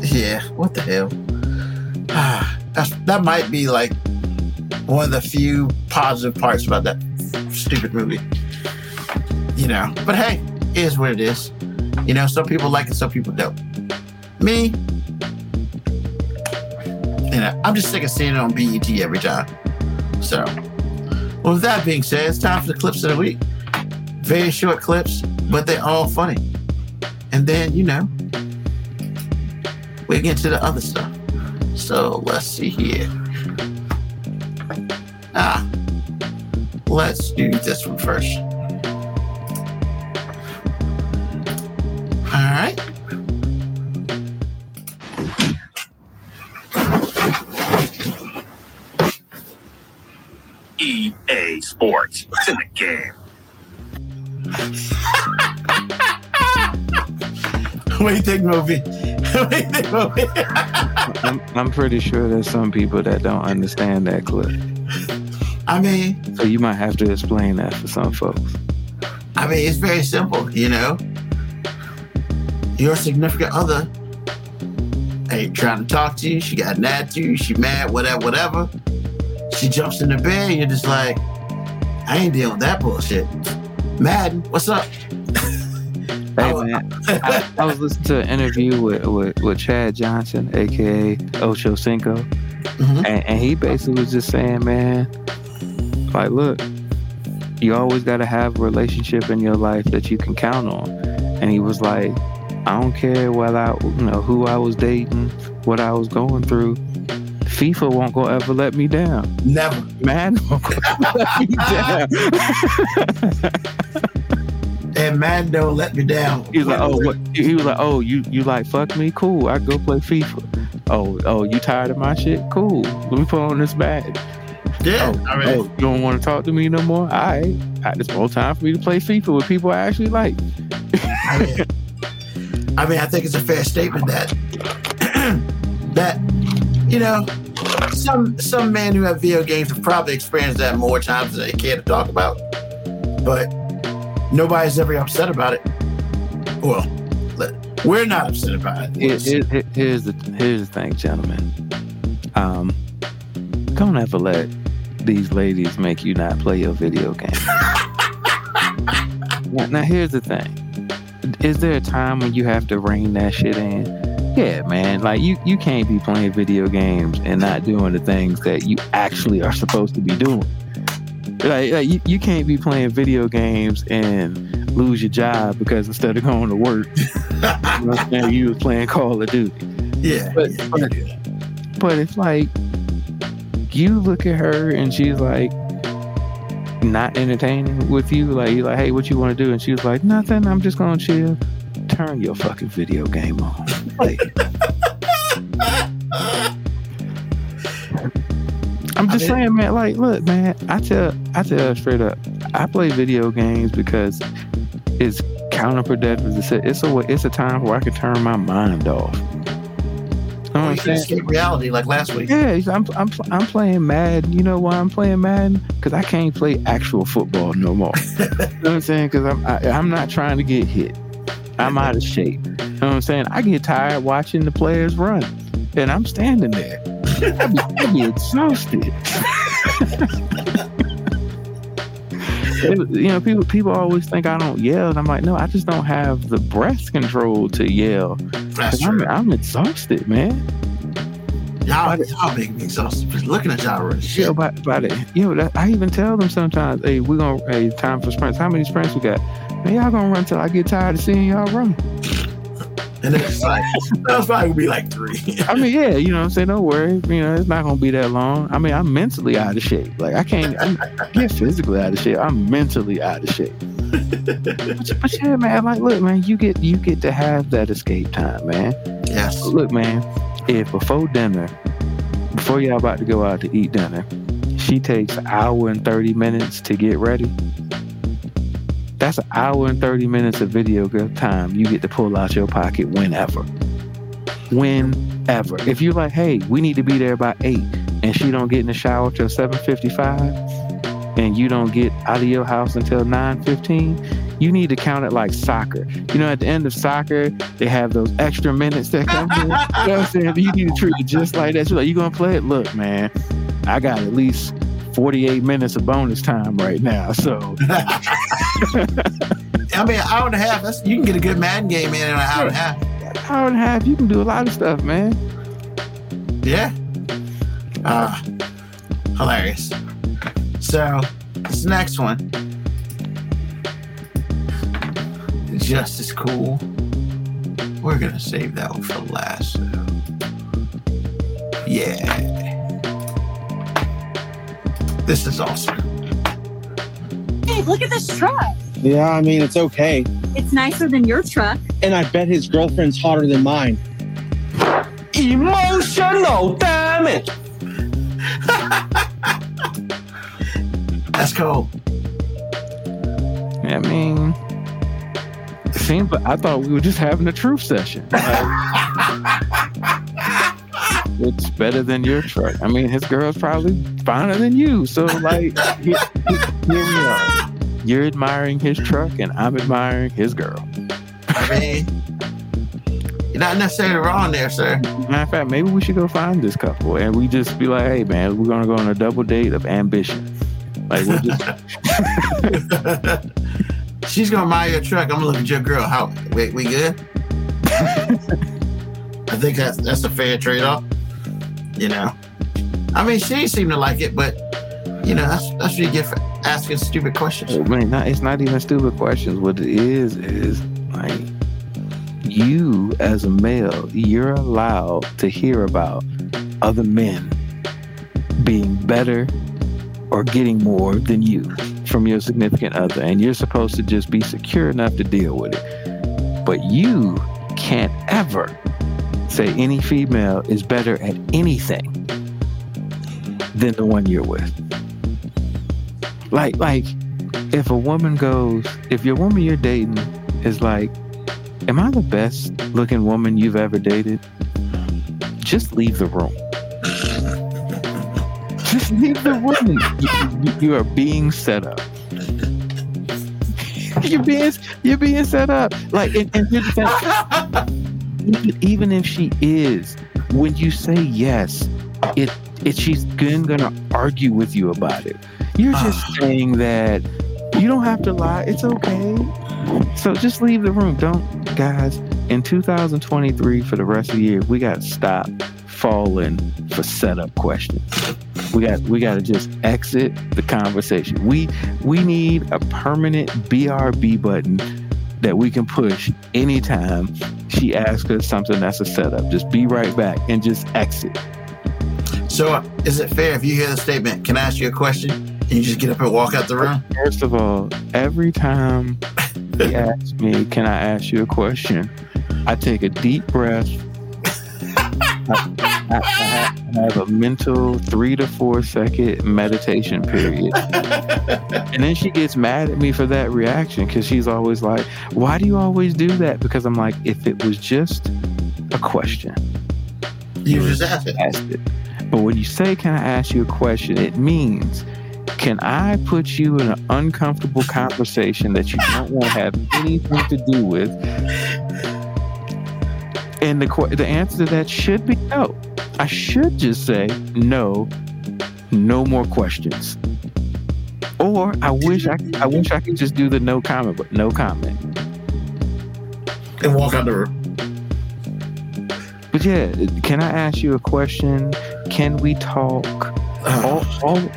yeah, what the hell? Ah, that's, that might be like one of the few positive parts about that stupid movie. You know, but hey, it is what it is. You know, some people like it, some people don't. Me, you know, I'm just sick of seeing it on BET every time. So, well, with that being said, it's time for the clips of the week. Very short clips, but they're all funny. And then, you know, we get to the other stuff. So let's see here. Ah, let's do this one first. All right. EA Sports. It's in the game. What do you think, MoeB? What do you think, MoeB? I'm, I'm pretty sure there's some people that don't understand that clip. I mean, So you might have to explain that for some folks. I mean, it's very simple, you know. Your significant other ain't trying to talk to you. She got an attitude. She mad, whatever, whatever. She jumps in the bed. And you're just like, I ain't dealing with that bullshit. Madden, what's up? Hey Oh, man, I, I was listening to an interview with, with, with Chad Johnson, aka Ocho Cinco, Mhm. and, and he basically was just saying, man, like, look, you always got to have a relationship in your life that you can count on. And he was like, I don't care what I, you know, who I was dating, what I was going through. FIFA won't go ever let me down. Never. Man, won't go ever let me down. And Madden don't let me down. He was like, "Oh, what?" He was like, "Oh, you you like fuck me? Cool. I go play FIFA. Oh, oh, you tired of my shit? Cool. Let me put on this badge. Yeah. Oh, I mean, oh, you don't want to talk to me no more? All right, it's more time for me to play FIFA with people I actually like. I mean, I mean, I think it's a fair statement that that you know some some men who have video games have probably experienced that more times than they care to talk about, but nobody's ever upset about it. Well, we're not upset about it. Here- here- here's the here's the thing, gentlemen. Um, don't ever let these ladies make you not play your video game. now, now, here's the thing. Is there a time when you have to rein that shit in? Yeah, man. Like you, you can't be playing video games and not doing the things that you actually are supposed to be doing. Like, like you, you can't be playing video games and lose your job because instead of going to work, you know what I'm saying, you was playing Call of Duty. yeah, but- yeah, but- yeah. But it's like you look at her and she's like not entertaining with you. Like you're like, hey, what you want to do? And she was like, nothing. I'm just gonna chill. Turn your fucking video game on. Like, I'm just I saying, man. Like, look, man. I tell, I tell straight up. I play video games because it's counterproductive. It's a, it's a, it's a time where I can turn my mind off. You know Or what you I'm can saying? escape reality like last week. Yeah, I'm I'm I'm playing Madden. You know why I'm playing Madden? Because I can't play actual football no more. you know what I'm saying? Because I'm I, I'm not trying to get hit. I'm out of shape. You know what I'm saying? I get tired watching the players run, and I'm standing there. I'd be, exhausted. You know, people people always think I don't yell, and I'm like, no, I just don't have the breath control to yell. That's 'Cause I'm. I'm exhausted, man. Y'all, y'all make me exhausted just looking at y'all running shit. by, by the, yo, that, I even tell them sometimes, hey, we're gonna, hey, time for sprints. How many sprints we got? Man, y'all gonna run till I get tired of seeing y'all run. And it's like, that was probably gonna be like three. I mean, yeah, you know what I'm saying? Don't worry. You know, it's not going to be that long. I mean, I'm mentally out of shape. Like, I can't I'm, get physically out of shape. I'm mentally out of shape. but, but yeah, man, like, look, man, you get you get to have that escape time, man. yes. Look, man, if before dinner, before y'all about to go out to eat dinner, she takes an hour and 30 minutes to get ready, that's an hour and 30 minutes of video time you get to pull out your pocket whenever. Whenever. If you're like, hey, we need to be there by 8 and she don't get in the shower till 7.55 and you don't get out of your house until 9.15, you need to count it like soccer. You know, at the end of soccer, they have those extra minutes that come in. You know what I'm saying? You need to treat it just like that. You're like, you gonna play it? Look, man, I got at least 48 minutes of bonus time right now. So I mean, an hour and a half, that's, you can get a good Madden game in an hour and a half. hour and a half, you can do a lot of stuff, man. Yeah. Uh, hilarious. So, this next one is just as cool. We're going to save that one for last. Yeah. This is awesome. Hey, look at this truck. Yeah, I mean, it's okay. It's nicer than your truck. And I bet his girlfriend's hotter than mine. Emotional damage. That's cool. I mean, it seems like I thought we were just having a truth session. Like, it's better than your truck. I mean, his girl's probably finer than you. So, like, here, here we are. You're admiring his truck, and I'm admiring his girl. I mean, you're not necessarily wrong there, sir. Matter of fact, maybe we should go find this couple and we just be like, hey, man, we're going to go on a double date of ambition. Like, we'll just, She's gonna buy your truck. I'm gonna look at your girl. How? Wait, we good? I think that's that's a fair trade off. You know, I mean, she seemed to like it, but you know, that's that's what you get for asking stupid questions. I mean, not, it's not even stupid questions. What it is, is like, you as a male, you're allowed to hear about other men being better or getting more than you from your significant other. And you're supposed to just be secure enough to deal with it. But you can't ever say any female is better at anything than the one you're with. Like, like, if a woman goes, if your woman you're dating is like, Am I the best looking woman you've ever dated? Just leave the room. Just leave the room. You, you- are being set up. you're being you're being set up. Like and, and here's the thing. even, even if she is, when you say yes, it it she's then gonna argue with you about it. You're ah. just saying that you don't have to lie. It's okay. So just leave the room. Don't guys, in 2023 for the rest of the year, we gotta stop falling for setup questions. We got we gotta just exit the conversation. We we need a permanent BRB button that we can push anytime she asks us something that's a setup. Just be right back and just exit. So, uh, is it fair if you hear the statement? Can I ask you a question? And you just get up and walk out the room? First of all, every time he asks me, Can I ask you a question? I take a deep breath. I, I- have, a mental three to four second meditation period. And then she gets mad at me for that reaction because she's always like, Why do you always do that? Because I'm like, If it was just a question, You just ask it. asked it. But when you say, Can I ask you a question? it means, Can I put you in an uncomfortable conversation that you don't want to have anything to do with? And the, the answer to that should be no. I should just say no, no more questions. Or I wish I I wish I could just do the no comment, but no comment. And walk out the room. But yeah, can I ask you a question? Can we talk? Uh-huh. All, all,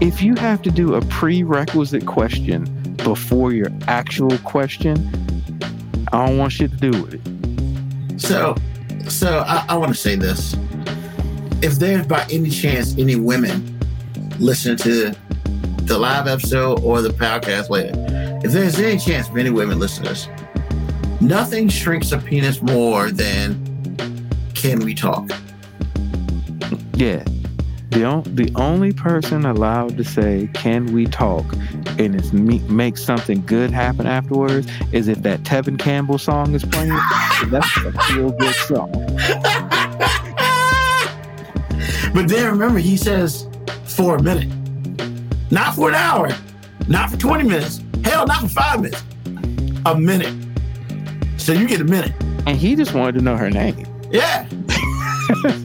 if you have to do a prerequisite question before your actual question, I don't want shit to do with it. So, so I, I want to say this: if there's by any chance any women listening to the live episode or the podcast later, if there's any chance of any women listening to nothing shrinks a penis more than can we talk? Yeah. The, on, the only person allowed to say, Can we talk? and it's me, make something good happen afterwards is if that Tevin Campbell song is playing. that's a feel good song. But then remember, he says for a minute, not for an hour, not for 20 minutes, hell, not for five minutes, a minute. So you get a minute. And he just wanted to know her name. Yeah.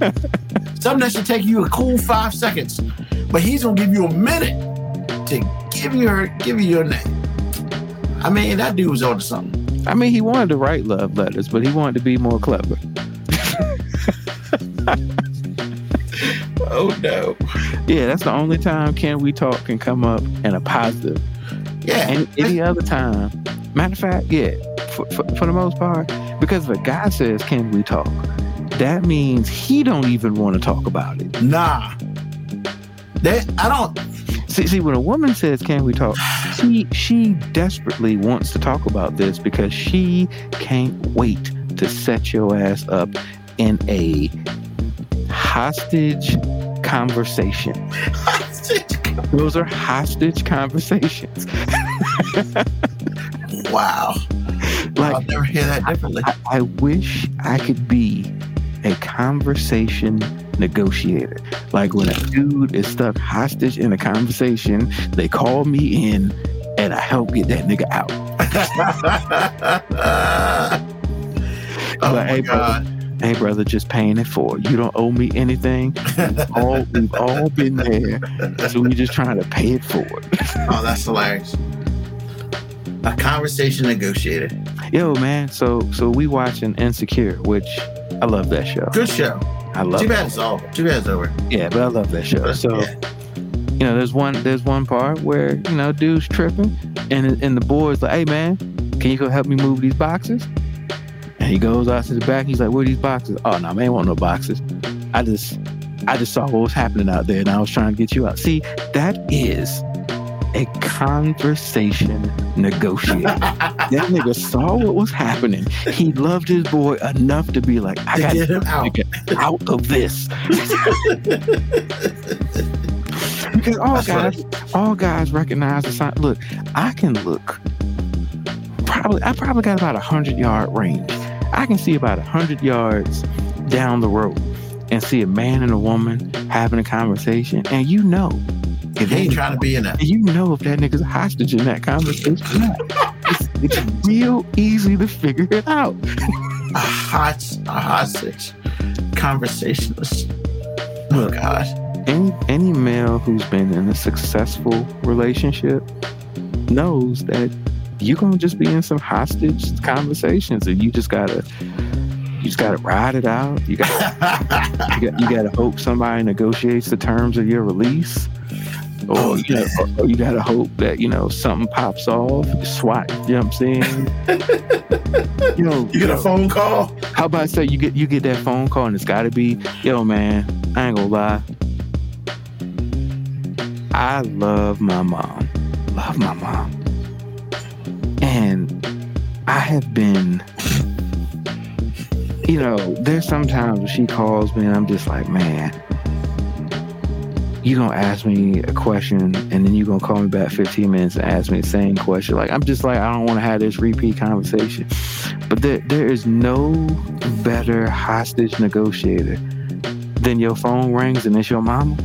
Something that should take you a cool five seconds, but he's gonna give you a minute to give you her, give you your name. I mean, that dude was onto something. I mean, he wanted to write love letters, but he wanted to be more clever. Oh no. Yeah, that's the only time Can We Talk can come up in a positive. Yeah. Any, any other time, matter of fact, yeah, for, for, for the most part, because if a guy says, Can we talk? That means he don't even want to talk about it. Nah. That I don't. See, see, when a woman says, "Can we talk?" She she desperately wants to talk about this because she can't wait to set your ass up in a hostage conversation. Those are hostage conversations. wow. Like I'll never hear that differently. I, I wish I could be a conversation negotiator. Like when a dude is stuck hostage in a conversation, they call me in and I help get that nigga out. oh Like, my hey, brother, hey brother, just paying it forward. You don't owe me anything. We've all, we've all been there. So we're just trying to pay it forward. Oh, that's hilarious. A conversation negotiator. Yo, man. So so we watching Insecure, which I love that show. Good show. I love Too bad it's over. Too bad it's over. Yeah, but I love that show. So Yeah. you know, there's one there's one part where you know dude's tripping, and and the boy's like, "Hey man, can you go help me move these boxes?" And he goes out to the back. He's like, "Where are these boxes?" Oh no, man, ain't want no boxes. I just I just saw what was happening out there, and I was trying to get you out. See, that is a conversation negotiator. that nigga saw what was happening. He loved his boy enough to be like, "I To got get him out. out of this." because all That's guys, all guys recognize the sign. Look, I can look. Probably, I probably got about a hundred yard range. I can see about a hundred yards down the road and see a man and a woman having a conversation, and you know, if He they ain't trying to be in that. you know if that nigga's a hostage in that conversation. it's, it's real easy to figure it out. A hot, a hostage conversationalist. Oh Look. God. Any any male who's been in a successful relationship knows that you're gonna just be in some hostage conversations, and you just gotta you just gotta ride it out. You got you got you gotta hope somebody negotiates the terms of your release. Or, Oh, you know, or oh, you gotta hope that you know something pops off, SWAT jumps in. you know, You get a phone call. how about I say you get you get that phone call and it's got to be, yo man, I ain't gonna lie. I love my mom, love my mom, and I have been, you know, there's sometimes when she calls me and I'm just like, man, you gonna ask me a question and then you gonna call me back 15 minutes and ask me the same question. Like I'm just like I don't want to have this repeat conversation. But there, there is no better hostage negotiator than your phone rings and it's your mama.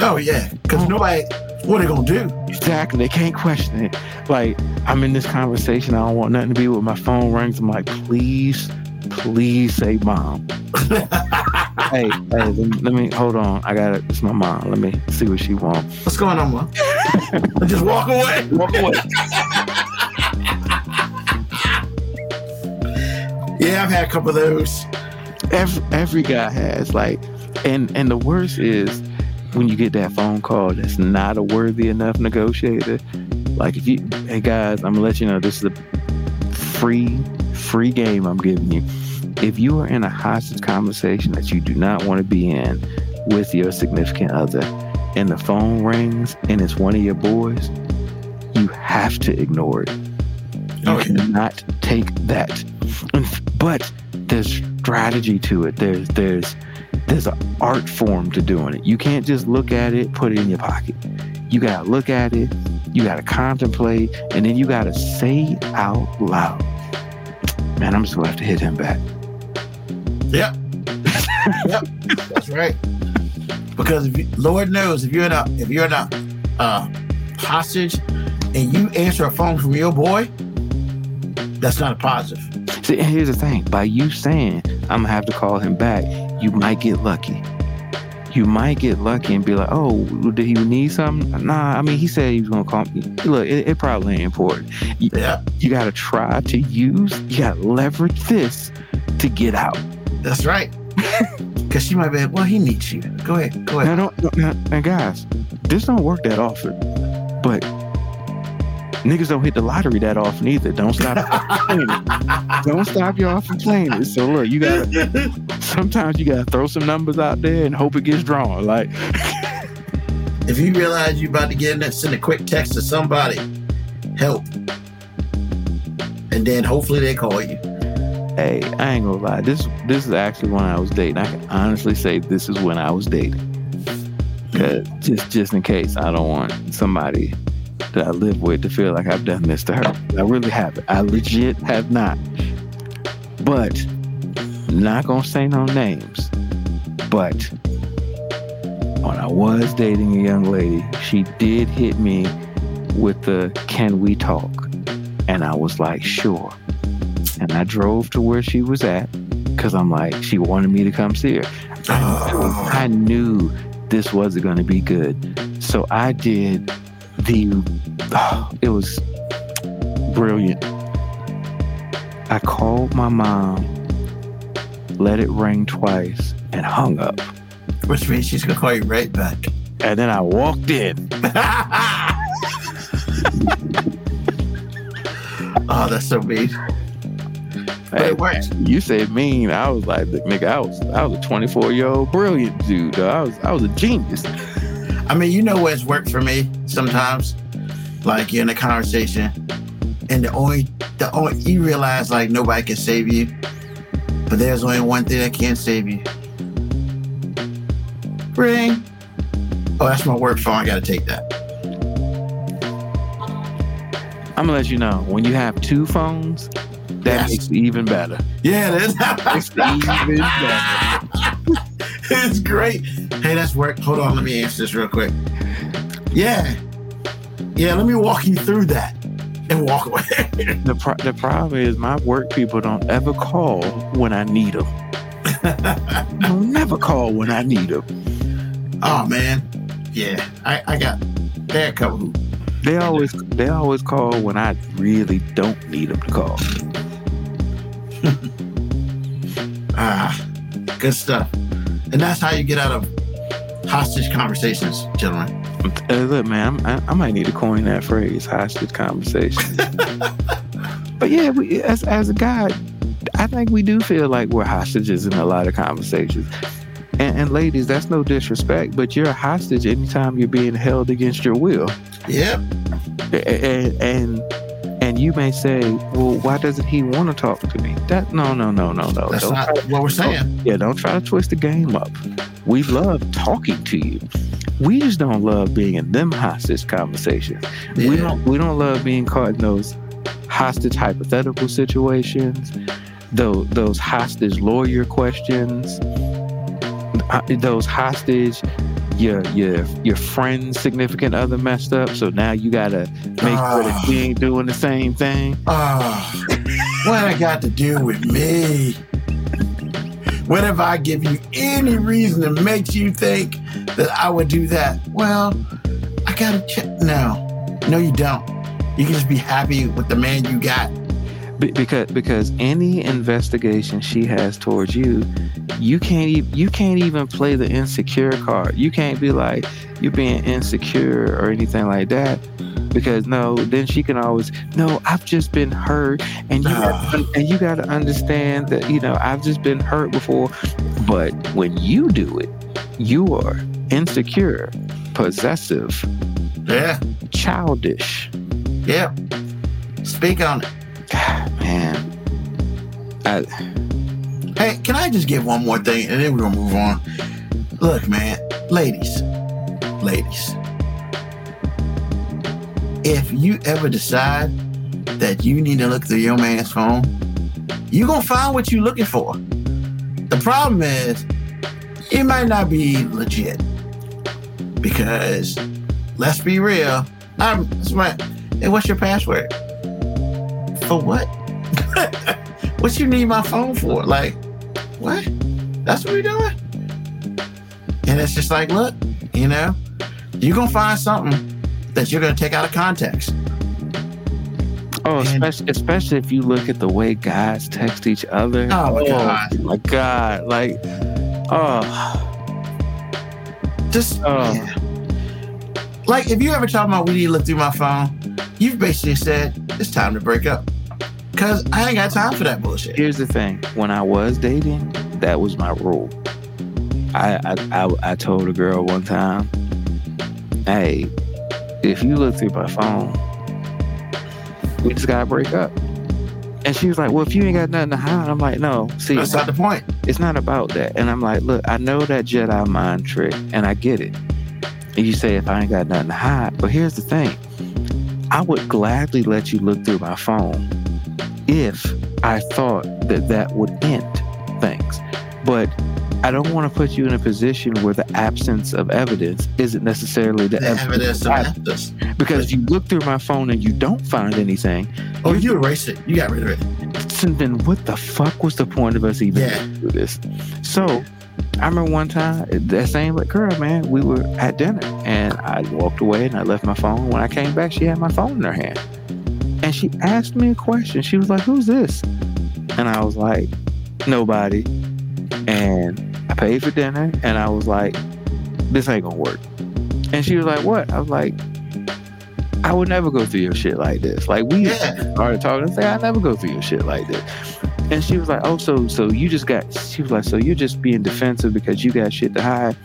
Oh yeah, because oh. nobody. What are they gonna do? Exactly. They can't question it. Like, I'm in this conversation. I don't want nothing to be with my phone rings. I'm like, please, please say mom. hey, hey, let me, hold on. I got it. It's my mom. Let me see what she wants. What's going on, mom? Just walk away. Walk away. Yeah, I've had a couple of those. every every guy has like and and the worst is when you get that phone call that's not a worthy enough negotiator like if you hey guys i'm gonna let you know this is a free free game i'm giving you if you are in a hostage conversation that you do not want to be in with your significant other and the phone rings and it's one of your boys you have to ignore it you Oh, yeah. cannot take that but there's strategy to it. There's there's there's an art form to doing it. You can't just look at it, put it in your pocket. You gotta look at it, you gotta contemplate, and then you gotta say out loud. Man, I'm just gonna have to hit him back. Yep. yep. That's right. Because if you, Lord knows if you're in a if you're in a uh, hostage and you answer a phone from your boy, that's not a positive. See, and here's the thing: by you saying I'm gonna have to call him back, you might get lucky. You might get lucky and be like, "Oh, did he need something?" Nah, I mean, he said he was gonna call me. Look, it, it probably ain't important. You, Yeah, you gotta try to use, you gotta leverage this to get out. That's right. Because she might be, well, he needs you. Go ahead. Go ahead. Now, don't, now, now, guys, this don't work that often, but niggas don't hit the lottery that often either. Don't stop complaining. Don't stop y'all from playing it. So look, you gotta sometimes you gotta throw some numbers out there and hope it gets drawn. Like, If you realize you're about to get in there, send a quick text to somebody, help. And then hopefully they call you. Hey, I ain't gonna lie. This this is actually when I was dating. I can honestly say this is when I was dating. 'Cause just just in case I don't want somebody that I live with to feel like I've done this to her. I really haven't. I legit have not. But not gonna say no names. But when I was dating a young lady, she did hit me with the can we talk? And I was like, sure. And I drove to where she was at because I'm like, she wanted me to come see her. Oh. I knew this wasn't going to be good. So I did the, oh, it was brilliant. I called my mom, let it ring twice, and hung up. Which means she's going to call you right back. And then I walked in. oh, that's so mean. But Hey, it works. You said mean. I was like, nigga, I was I was a 24 year old brilliant dude. though. I was I was a genius. I mean, you know what's worked for me sometimes? Like you're in a conversation and the only the only you realize like nobody can save you. But there's only one thing that can save you. Ring. Oh, that's my work phone. I gotta take that. I'm gonna let you know when you have two phones, that Yes. makes it even better. Yeah, that's even better. it's great. Hey, that's work. Hold on, let me answer this real quick. Yeah. Yeah, let me walk you through that and walk away. The pro- the problem is my work people don't ever call when I need them. They'll never call when I need them. oh man. Yeah. I, I got there a couple They always they always call when I really don't need them to call. Ah, good stuff. And that's how you get out of hostage conversations, gentlemen. Uh, look, man, I, I might need to coin that phrase, hostage conversation. but yeah, we, as as a guy, I think we do feel like we're hostages in a lot of conversations. And, and ladies, that's no disrespect, but you're a hostage anytime you're being held against your will. Yep. and and, and you may say, well, why doesn't he want to talk to me? That no, no, no, no, no. That's Don't not what we're saying. yeah, don't try to twist the game up. We love talking to you. We just don't love being in them hostage conversations. We don't we don't love being caught in those hostage hypothetical situations, those those hostage lawyer questions, uh, those hostage your your your friend's significant other messed up, so now you gotta make sure that she ain't doing the same thing. Oh, what I got to do with me? When have I given you any reason that makes you think that I would do that? Well, I gotta check. No, no, you don't. You can just be happy with the man you got. Be- because because any investigation she has towards you, you can't e- you can't even play the insecure card. You can't be like you're being insecure or anything like that. Because no, then she can always no. I've just been hurt, and you gotta, ah. and you got to understand that you know I've just been hurt before. But when you do it, you are insecure, possessive, Yeah, childish. yeah. Speak on it. Man, I, Hey, can I just give one more thing and then we're gonna move on? Look, man, ladies, ladies, if you ever decide that you need to look through your man's phone, you're gonna find what you're looking for. The problem is, it might not be legit because let's be real. I'm smart. Hey, what's your password? For what? what you need my phone for? Like, what? That's what we're doing? And it's just like, look, you know, you're gonna find something that you're gonna take out of context. Oh, And- especially especially if you look at the way guys text each other. Oh, my oh God. my god! Like, oh, Just Oh. yeah. like if you ever talk about we need to look through my phone, you've basically said it's time to break up. Cause I ain't got time for that bullshit. here's the thing: when I was dating, that was my rule. I I I, I told a girl one time, "Hey, if you look through my phone, we just gotta break up." And she was like, "Well, if you ain't got nothing to hide," I'm like, "No, see, That's not the point. it's not about that. And I'm like, look, I know that Jedi mind trick, and I get it. And you say if I ain't got nothing to hide, but here's the thing: I would gladly let you look through my phone if I thought that that would end things. But I don't want to put you in a position where the absence of evidence isn't necessarily the, The evidence of this. because you look through my phone and you don't find anything. Oh, you erased it. You got rid of it. So then what the fuck was the point of us even Yeah. do this? So I remember one time that same like girl, man, we were at dinner and I walked away and I left my phone. When I came back, she had my phone in her hand. And she asked me a question. She was like, Who's this? And I was like, Nobody. And I paid for dinner and I was like, This ain't gonna work. And she was like, What? I was like, I would never go through your shit like this. Like we started talking and say, I never go through your shit like this. And she was like, Oh, so so you just got she was like, So you're just being defensive because you got shit to hide.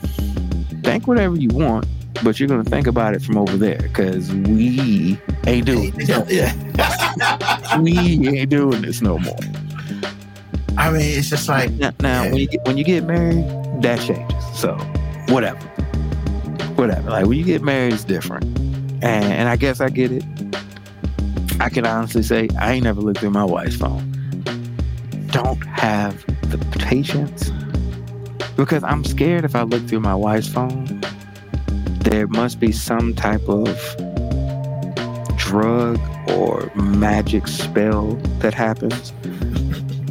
Think whatever you want, but you're gonna think about it from over there because we ain't doing this. Yeah. we ain't doing this no more. I mean, it's just like Now, now when you get when you get married, that changes. So whatever. Whatever. Like when you get married it's different. And and I guess I get it. I can honestly say I ain't never looked through my wife's phone. Don't have the patience. Because I'm scared if I look through my wife's phone, there must be some type of drug or magic spell that happens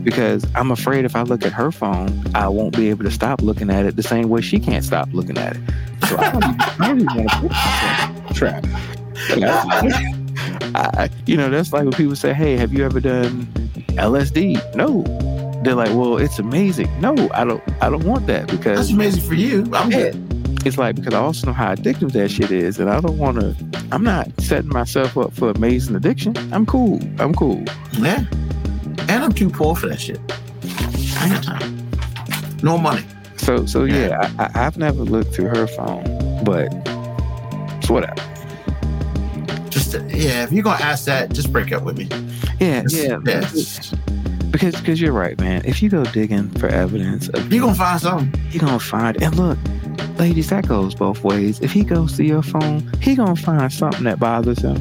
because I'm afraid if I look at her phone, I won't be able to stop looking at it the same way she can't stop looking at it. So I don't even, I don't even want to put myself trap. I, you know, that's like when people say, "Hey, have you ever done LSD?" No. They're like, "Well, it's amazing." No, I don't. I don't want that because that's amazing for you. I'm good. It's like because I also know how addictive that shit is, and I don't want to. I'm not setting myself up for amazing addiction. I'm cool. I'm cool. Yeah. And I'm too poor for that shit. I ain't got time. No money. So so yeah, I, I, I've never looked through her phone, but it's whatever. Just yeah, if you're gonna ask that, just break up with me. Yeah, It's- yeah. it's- Because because you're right, man. If you go digging for evidence, of, You're gonna find something. you're gonna find. And look, ladies, that goes both ways. If he goes to your phone, he gonna find something that bothers him.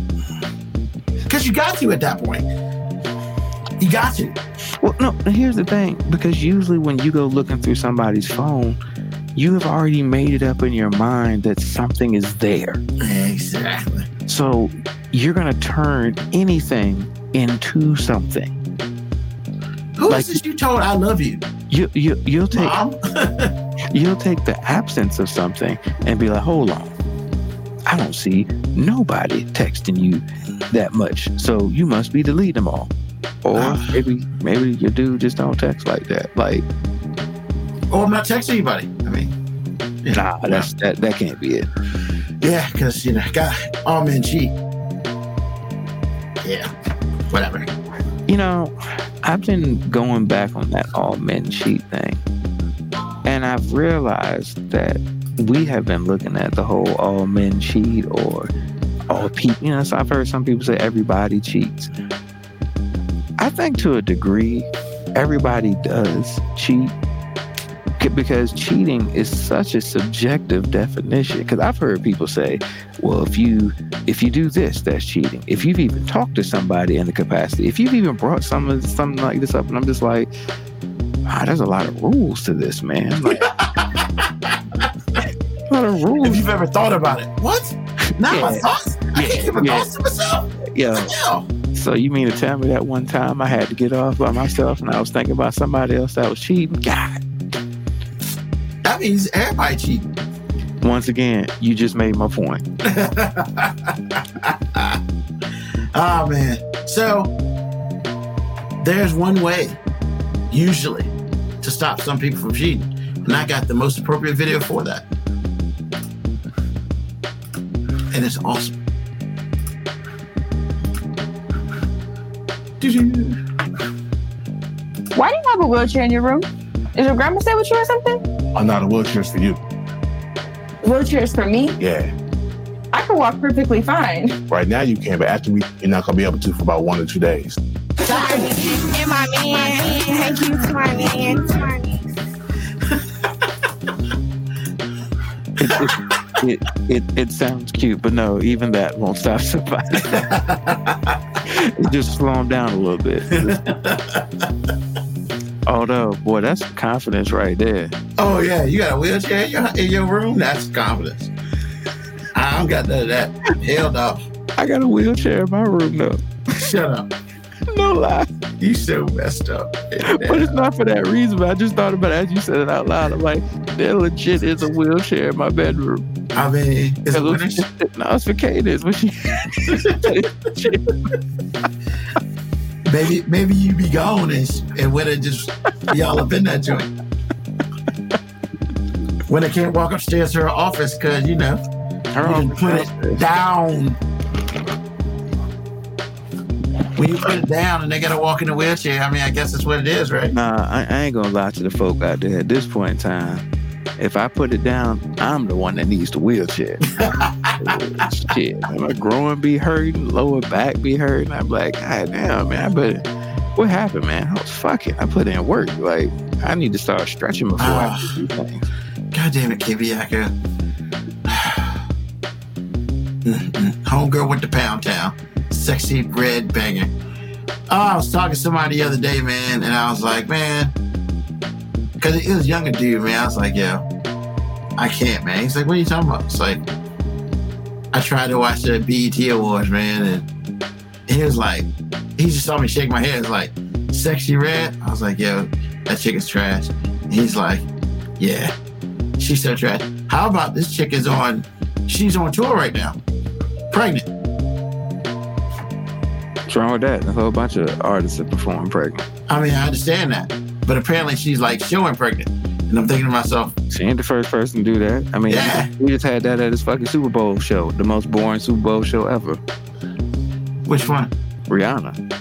Because you got to at that point. You got to. Well, no. Here's the thing. Because usually when you go looking through somebody's phone, you have already made it up in your mind that something is there. Exactly. So you're gonna turn anything into something. Who is Like- this you told I love you? you you you'll take Mom? you'll take the absence of something and be like, hold on, I don't see nobody texting you that much, so you must be deleting them all. Or Ah. maybe maybe your dude just don't text like that. Like, or I'm not texting anybody. I mean, you know, nah, that's that that can't be it. yeah, because you know, God, all men cheat. Yeah, whatever. You know, I've been going back on that all men cheat thing. And I've realized that we have been looking at the whole all men cheat or all people. You know, so I've heard some people say everybody cheats. I think to a degree, everybody does cheat because cheating is such a subjective definition. Because I've heard people say, well, if you if you do this, that's cheating. If you've even talked to somebody in the capacity, if you've even brought some something like this up, and I'm just like, wow, there's a lot of rules to this, man. Like, a lot of rules. If you've ever thought about it, what? Not my thoughts. I Yeah, can't give a yeah. to myself. Yeah. So you mean to tell me that one time I had to get off by myself and I was thinking about somebody else that was cheating? God. That means everybody cheating. Once again, you just made my point. oh man. So there's one way, usually, to stop some people from cheating. And I got the most appropriate video for that. And it's awesome. Why do you have a wheelchair in your room? Is your grandma stay with you or something? I'm not a wheelchair's for you. Wheelchairs for me. Yeah. I can walk perfectly fine. Right now you can, but after we, you're not gonna be able to for about one or two days. And my man. Thank you to my man. To my man. It, it, it sounds cute, but no, even that won't stop somebody. it just slow them down a little bit. Although, boy, that's confidence right there. Oh yeah, you got a wheelchair in your, in your room? That's confidence. I don't got none of that. Hell no. I got a wheelchair in my room though. Shut up. No lie. You so messed up. But it's not for that reason. But I just thought about it as you said it out loud. I'm like, there legit is a wheelchair in my bedroom. I mean, is it It looks- winners? no, it's for Cadence. But she, Maybe maybe you be gone and, and Winter just y'all up in that joint. Winter can't walk upstairs to her office because, you know, her you put it down. When you put it down and they got to walk in a wheelchair, I mean, I guess that's what it is, right? Nah, I, I ain't gonna lie to the folk out there. At this point in time, if I put it down, I'm the one that needs the wheelchair. Shit, my groin be hurting, lower back be hurting. I'm like, God damn, man, but what happened, man? I was fucking. I put in work. Like, I need to start stretching before I Ah. do things. God damn it, Kibiaka. Homegirl with the pound town. Sexy red banger. Oh, I was talking to somebody the other day, man, and I was like, man, because it was younger dude, man. I was like, yo, I can't, man. He's like, what are you talking about? It's like, I tried to watch the BET Awards, man, and he was like, he just saw me shake my head. It's like, Sexyy Red. I was like, yo, that chick is trash. And he's like, yeah, she's so trash. How about this chick is on, she's on tour right now, pregnant. Wrong with that? A whole bunch of artists that perform pregnant. I mean, I understand that, but apparently she's like showing pregnant. And I'm thinking to myself, She ain't the first person to do that. I mean, Yeah. we just had that at his fucking Super Bowl show, the most boring Super Bowl show ever. which one? Rihanna.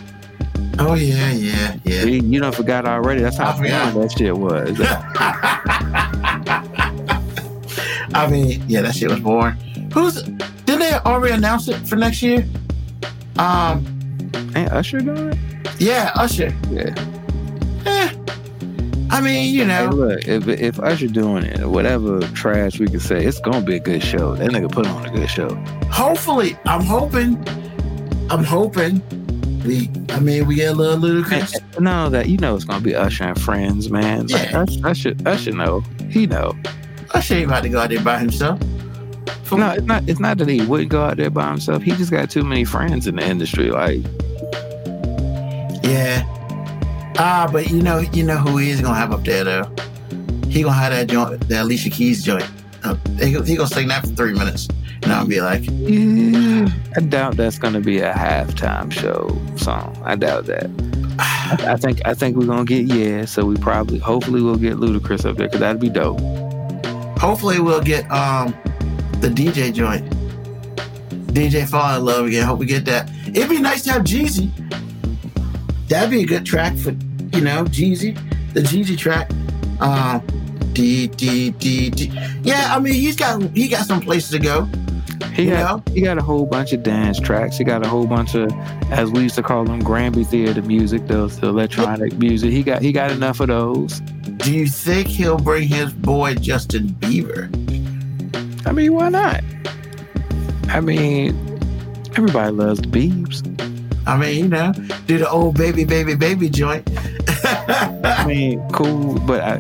Oh, yeah, yeah, yeah. You, you done forgot already. That's how I forgot. boring that shit was. I mean, yeah, that shit was boring. Who's, didn't they already announce it for next year? Um, Ain't Usher doing it? yeah, Usher. Yeah. Eh, I mean, you know. Hey, look, if if Usher doing it, whatever trash we can say, it's gonna be a good show. That nigga put on a good show. hopefully, I'm hoping, I'm hoping we, I mean, we get a little Ludacris. of that, you know, it's gonna be Usher and friends, man. Like, Yeah. Usher, Usher, Usher know, he know. Usher ain't about to go out there by himself. For- No, it's not. It's not that he wouldn't go out there by himself. He just got too many friends in the industry. Like, Yeah. Ah, but you know, you know who he is gonna have up there though. He gonna have that joint, that Alicia Keys joint. Uh, he, he gonna sing that for three minutes, and I'll be like, Yeah, I doubt that's gonna be a halftime show song. I doubt that. I, I think I think we're gonna get yeah. So we probably, hopefully, we'll get Ludacris up there because that'd be dope. hopefully we'll get um the DJ joint. DJ Fall in Love again. Hope we get that. It'd be nice to have Jeezy. That'd be a good track for you know Jeezy, the Jeezy track. Um, D D D D. Yeah, I mean he's got he got some places to go. He got he got a whole bunch of dance tracks. He got a whole bunch of, as we used to call them, Granby Theater music, those the electronic music. He got he got enough of those. Do you think he'll bring his boy Justin Bieber? I mean, why not? I mean, everybody loves the Biebs. I mean, you know, do the old baby, baby, baby joint. I mean, cool, but I,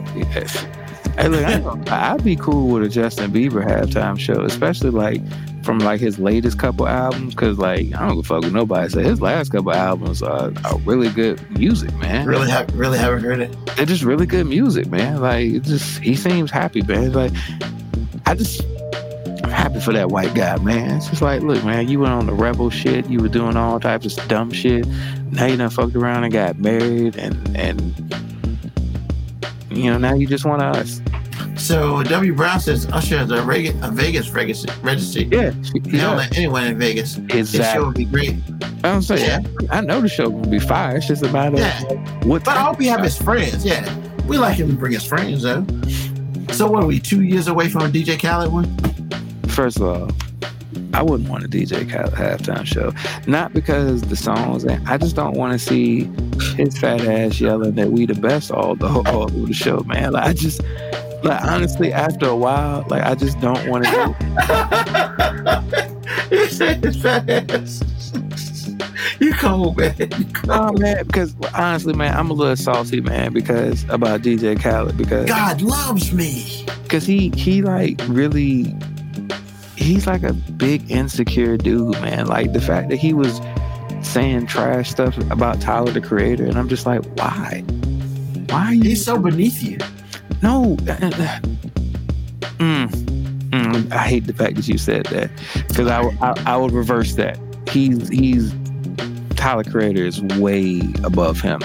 hey, look, I, I'd be cool with a Justin Bieber halftime show, especially like from like his latest couple albums, because like I don't give a fuck with nobody. So his last couple albums are, are really good music, man. Really, ha- really haven't heard it. They're just really good music, man. Like it just he seems happy, man. Like I just happy for that white guy, man. It's just like, look, man, you went on the rebel shit, you were doing all types of dumb shit. Now you done fucked around and got married and and you know, now you just want us. So W Brown says Usher has a, reg- a Vegas regis- registry. Yeah, He don't let anyone in Vegas. His show Exactly. would be great. I'm saying, I know the show gonna be fire. It's just a matter Yeah. of what. But I hope he have his friends. Yeah, we like him to bring his friends though. So what are we two years away from a DJ Khaled one? First of all, I wouldn't want a DJ Khaled halftime show. Not because the songs, I just don't want to see his fat ass yelling that we the best all the all over the show, man. Like I just, like honestly, after a while, like I just don't want to. you said his fat ass. You cold man. You cold. Oh man, because honestly, man, I'm a little salty, man, because about DJ Khaled because God loves me. because he he like really he's like a big insecure dude man. Like the fact that he was saying trash stuff about tyler the creator and i'm just like why? Why are you He's so beneath you. no mm, mm, i hate the fact that you said that because I, I i would reverse that. He's he's tyler creator is way above him.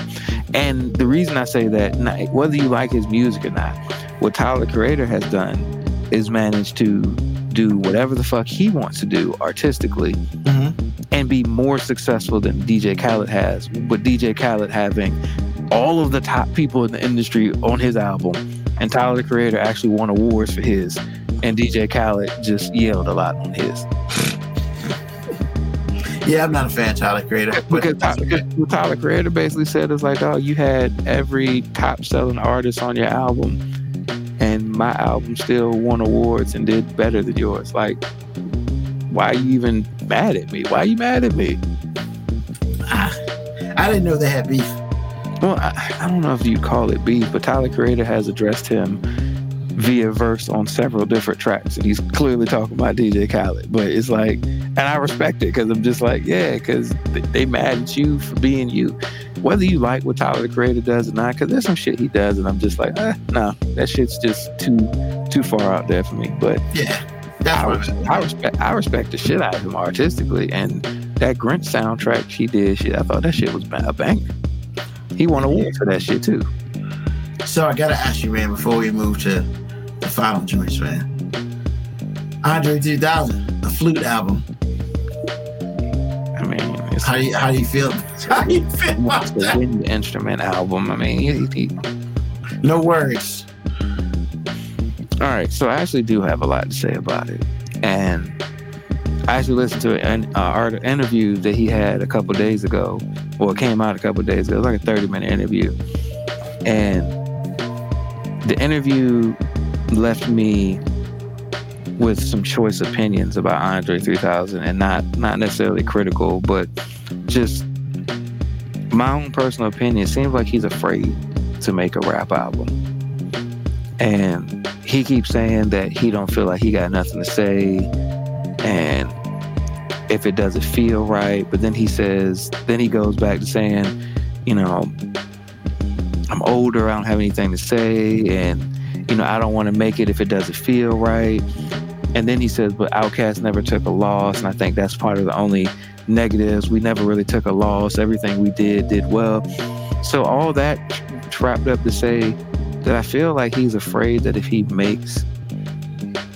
And the reason i say that whether you like his music or not what tyler creator has done is managed to do whatever the fuck he wants to do artistically Mhm. and be more successful than DJ Khaled has, with DJ Khaled having all of the top people in the industry on his album. And Tyler the Creator actually won awards for his. And DJ Khaled just yelled a lot on his. Yeah, I'm not a fan of Tyler Creator. Because Tyler, Tyler Creator basically said it's like, oh, you had every top selling artist on your album, and my album still won awards and did better than yours. Like, why are you even mad at me? Why are you mad at me? I didn't know they had beef. Well, I, I don't know if you'd call it beef, but Tyler Creator has addressed him via verse on several different tracks, and he's clearly talking about DJ Khaled. But it's like, and I respect it because I'm just like, yeah, because they, mad at you for being you, whether you like what Tyler the Creator does or not. Because there's some shit he does, and I'm just like, eh, no, that shit's just too too far out there for me. But Yeah, I, I respect I respect the shit out of him artistically, and that Grinch soundtrack she did, shit, I thought that shit was a banger. He won awards for that shit too. So I gotta ask you, man, before we move to final joints, man. Andre 3000, a flute album. I mean, it's How do you how do you feel? How do you feel about the that? wind instrument album. I mean, he, he, No words. all right. So I actually do have a lot to say about it, and I actually listened to an uh, art interview that he had a couple days ago. or it came out a couple days ago. It was like a thirty minute interview, and the interview left me with some choice opinions about Andre 3000 and not not necessarily critical but just my own personal opinion seems like he's afraid to make a rap album. And he keeps saying that he don't feel like he got nothing to say and if it doesn't feel right but then he says then he goes back to saying you know I'm older, I don't have anything to say, and you know, I don't want to make it if it doesn't feel right. And then he says, but Outkast never took a loss, and I think that's part of the only negatives. We never really took a loss. Everything we did did well. So all that wrapped up to say that I feel like he's afraid that if he makes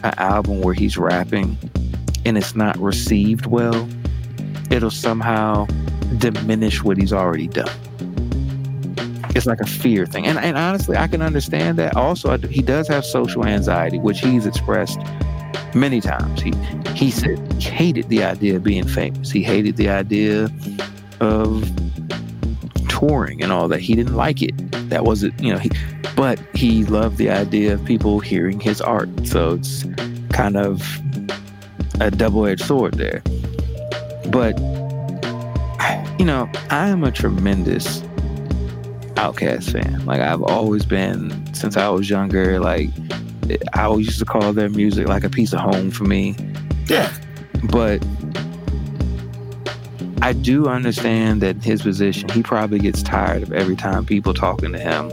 an album where he's rapping and it's not received well, it'll somehow diminish what he's already done. It's like a fear thing. And, and honestly, I can understand that. Also, he does have social anxiety, which he's expressed many times. He he said he hated the idea of being famous. He hated the idea of touring and all that. He didn't like it. That wasn't, you know, he but he loved the idea of people hearing his art. So it's kind of a double-edged sword there. But you know, I am a tremendous Outkast fan. Like I've always been since I was younger. Like I always used to call their music like a piece of home for me. Yeah. But I do understand that his position, he probably gets tired of every time people talking to him.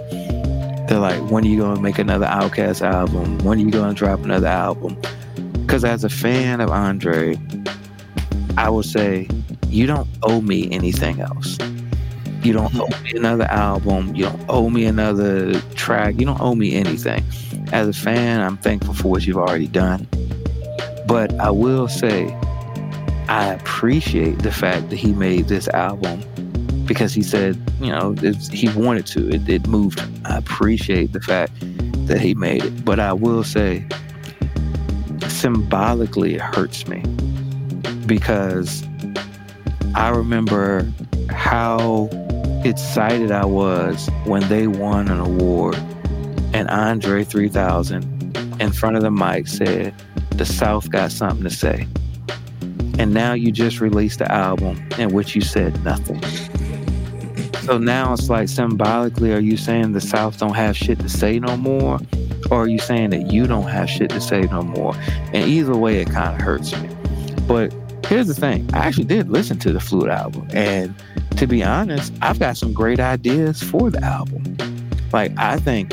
They're like, when are you going to make another Outkast album? When are you going to drop another album? Because as a fan of Andre, I would say, you don't owe me anything else. You don't owe me another album. You don't owe me another track. You don't owe me anything. As a fan, I'm thankful for what you've already done. But I will say, I appreciate the fact that he made this album because he said, you know, he wanted to. It, it moved him. I appreciate the fact that he made it. But I will say, symbolically, it hurts me because I remember how excited I was when they won an award and Andre 3000 in front of the mic said, The South got something to say. And now you just released the album in which you said nothing. So now it's like symbolically, are you saying the South don't have shit to say no more? Or are you saying that you don't have shit to say no more? And either way, it kind of hurts me. But here's the thing I actually did listen to the Flute album. And to be honest, I've got some great ideas for the album. Like, I think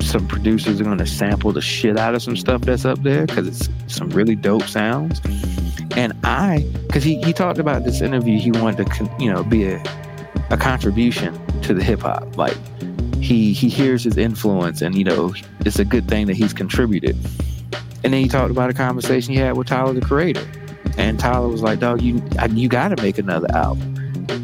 some producers are going to sample the shit out of some stuff that's up there because it's some really dope sounds. And I, because he, he talked about this interview, he wanted to, you know, be a, a contribution to the hip hop. Like, he he hears his influence and you know it's a good thing that he's contributed and then he talked about a conversation he had with tyler the creator and tyler was like dog you you got to make another album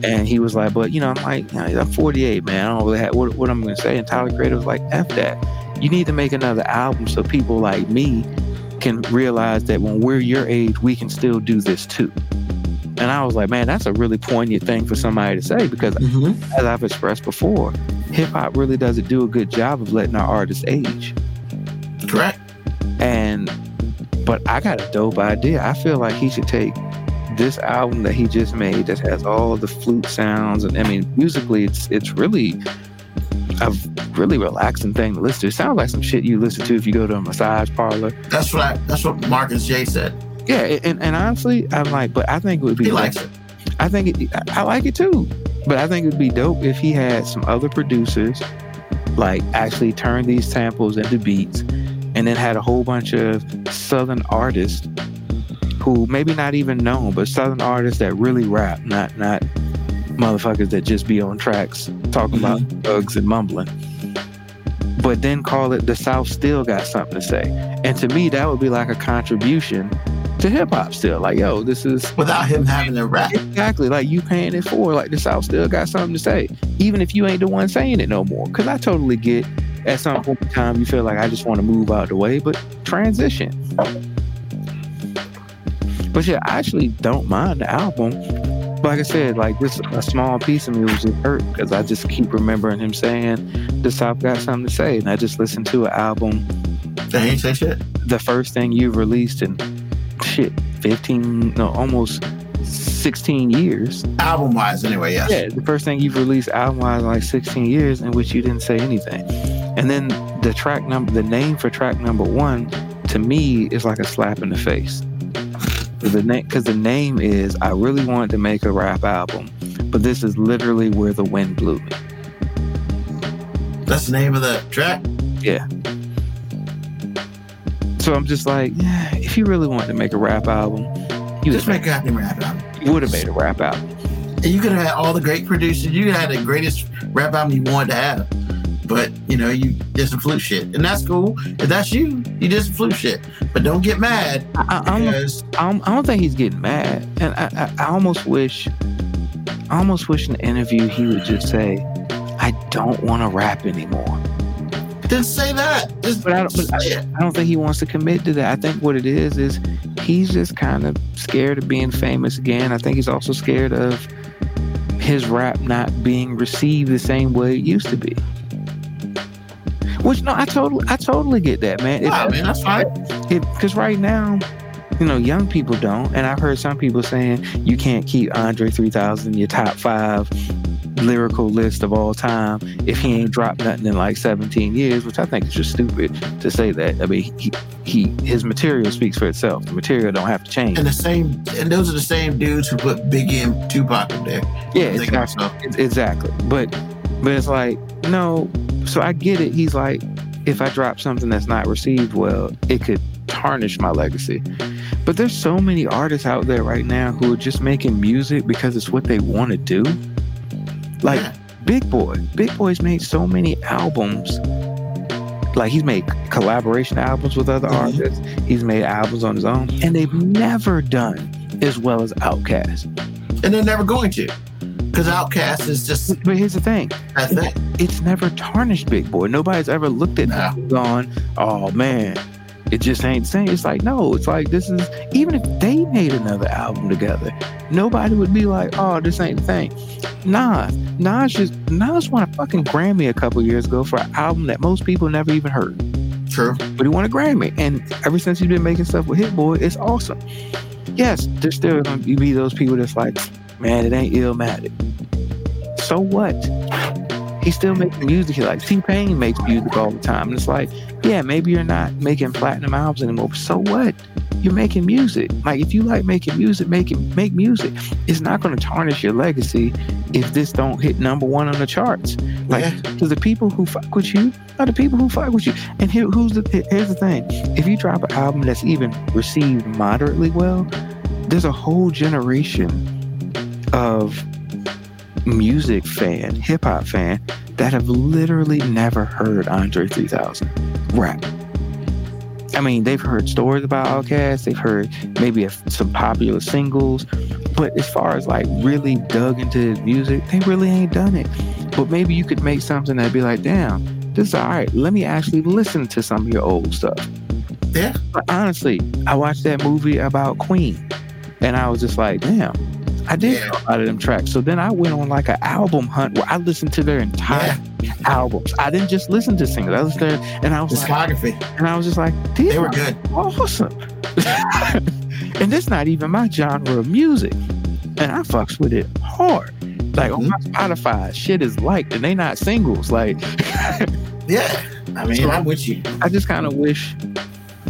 and he was like but you know i'm like i'm 48 man i don't really have what, what i'm gonna say and tyler creator was like f that you need to make another album so people like me can realize that when we're your age we can still do this too and I was like, man, that's a really poignant thing for somebody to say because, Mm-hmm. as I've expressed before, hip hop really doesn't do a good job of letting our artists age. Correct. And, but I got a dope idea. I feel like he should take this album that he just made that has all the flute sounds and I mean musically it's it's really a really relaxing thing to listen to. It sounds like some shit you listen to if you go to a massage parlor. That's what I, that's what Marcus J said. Yeah, and, and honestly, I'm like, but I think it would be He likes it. I think it, I- I like it too, but I think it would be dope if he had some other producers like actually turn these samples into beats, and then had a whole bunch of southern artists who maybe not even known, but southern artists that really rap, not not motherfuckers that just be on tracks talking about mm-hmm. drugs and mumbling. But then call it the South still got something to say. And to me, that would be like a contribution to hip hop still. Like, yo, this is Without him having to rap. exactly like you paying it for. Like the South still got something to say, even if you ain't the one saying it no more. Because I totally get at some point in time you feel like I just want to move out the way, but transition. But yeah, I actually don't mind the album. Like I said, like this a small piece of me was just hurt because I just keep remembering him saying the South got something to say, and I just listened to an album They ain't say shit. the first thing you've released in shit 15 no almost 16 years Album wise, anyway, yes. yeah the first thing you've released album wise like 16 years in which you didn't say anything and then the track number the name for track number one to me is like a slap in the face the name because the name is i really wanted to make a rap album but this is literally where the wind blew me That's the name of the track. Yeah. So I'm just like, yeah, if you really wanted to make a rap album, you Just would make a goddamn rap album. you would have made a rap album. And you could have had all the great producers. You could have had the greatest rap album you wanted to have. But you know, you did some flute shit, and that's cool. If that's you, you did some flute shit. But don't get mad I, I, because I, don't, I don't think he's getting mad, and I, I, I almost wish, I almost wish in the interview he would just say, "I don't want to rap anymore." then say that. Just But I don't. But I. I don't think he wants to commit to that. I think what it is is he's just kind of scared of being famous again. I think he's also scared of his rap not being received the same way it used to be. Which no, I totally, I totally get that, man. Wow, man, that's fine. Because right now, you know, young people don't, and I've heard some people saying you can't keep Andre 3000 in your top five lyrical list of all time if he ain't dropped nothing in like 17 years, which I think is just stupid to say that. I mean, he, he his material speaks for itself. The material don't have to change. And the same, and those are the same dudes who put Biggie and Tupac up there. Yeah, exactly. Exactly. But but it's like, no, so I get it. He's like, if I drop something that's not received well, it could tarnish my legacy. But there's so many artists out there right now who are just making music because it's what they want to do. Like Big Boi. Big Boi's made so many albums. Like he's made collaboration albums with other Mhm. artists. He's made albums on his own, and they've never done as well as Outkast. and they're never going to, because Outkast is just But here's the thing: that thing. it's never tarnished Big Boi. Nobody's ever looked at it and gone, "Oh man, it just ain't the same." It's like no, it's like this is even if they made another album together, nobody would be like, "Oh, this ain't the thing." Nas, Nas just Nas won a fucking Grammy a couple years ago for an album that most people never even heard, True. but he won a Grammy, and ever since he's been making stuff with Hit Boy, it's awesome. Yes, there's still gonna be those people that's like, "Man, it ain't Illmatic." So what? He's still making music. He like T Pain makes music all the time. And it's like, yeah, maybe you're not making platinum albums anymore. So what? You're making music. Like if you like making music, make it make music. It's not gonna tarnish your legacy if this don't hit number one on the charts. Like Yeah. because the people who fuck with you are the people who fuck with you. And here, who's the here's the thing. If you drop an album that's even received moderately well, there's a whole generation of music fan, hip hop fan that have literally never heard Andre 3000 rap. I mean, they've heard stories about Outkast, they've heard maybe a, some popular singles, but as far as like really dug into his music, they really ain't done it. But maybe you could make something that'd be like, damn, this is all right. Let me actually listen to some of your old stuff. Yeah. But honestly, I watched that movie about Queen, and I was just like, damn, I did Yeah. a lot of them tracks. So then I went on like an album hunt where I listened to their entire albums. I didn't just listen to singles. I listened to, and I was like, and I was just like, They were good. awesome. and this not even my genre of music, and I fucks with it hard. Like on mm-hmm. my Spotify, shit is liked, and they not singles. Like Yeah. I mean, I'm with you. I just kind of wish,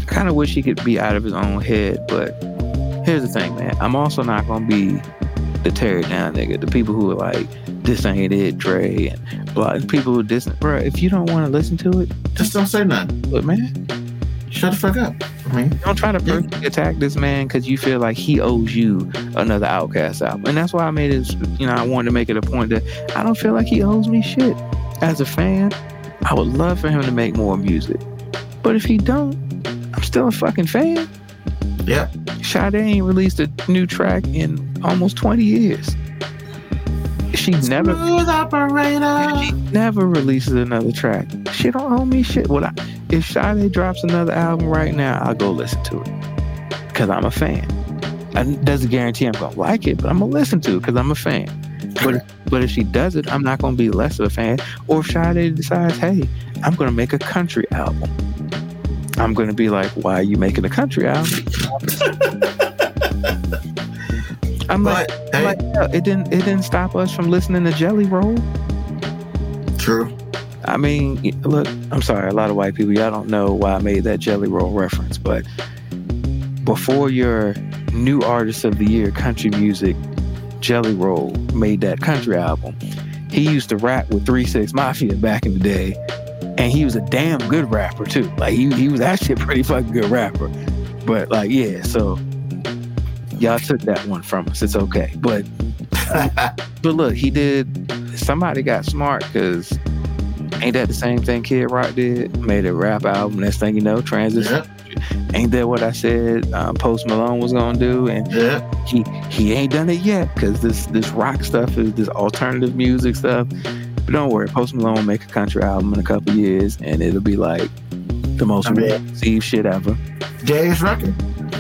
kind of wish he could be out of his own head. But here's the thing, man. I'm also not gonna be the tear it down nigga. The people who are like, this ain't it, Dre, and blah. People who dis, bro. If you don't want to listen to it, Just don't say nothing. look, man. Shut the fuck up. I mean, Don't try to personally attack this man because you feel like he owes you another Outkast album, and that's why I made it. You know, I wanted to make it a point that I don't feel like he owes me shit. As a fan, I would love for him to make more music, but if he don't, I'm still a fucking fan. Yep. Sade ain't released a new track in almost 20 years. She never, operator. she never releases another track. She don't owe me shit. What I, if Sade drops another album right now, I'll go listen to it because I'm a fan. I doesn't guarantee I'm gonna like it, but I'm gonna listen to it because I'm a fan. But but if she does it, I'm not gonna be less of a fan. Or if Sade decides, hey, I'm gonna make a country album, I'm gonna be like, why are you making a country album? I'm like, But I'm hey, like, yeah, it didn't it didn't stop us from listening to Jelly Roll. true. I mean, look, I'm sorry, a lot of white people, y'all don't know why I made that Jelly Roll reference, but before your new artist of the year, country music, Jelly Roll, made that country album, he used to rap with Three Six Mafia back in the day, and he was a damn good rapper too. Like he he was actually a pretty fucking good rapper. But like yeah, so y'all took that one from us. It's okay. But but look, he did. Somebody got smart because ain't that the same thing Kid Rock did? Made a rap album. Next thing you know, transition. Ain't that what I said? Um, Post Malone was gonna do, and Yeah. he he ain't done it yet because this this rock stuff is this alternative music stuff. But don't worry, Post Malone will make a country album in a couple years, and it'll be like the most I mean- received shit ever. Darius Rucker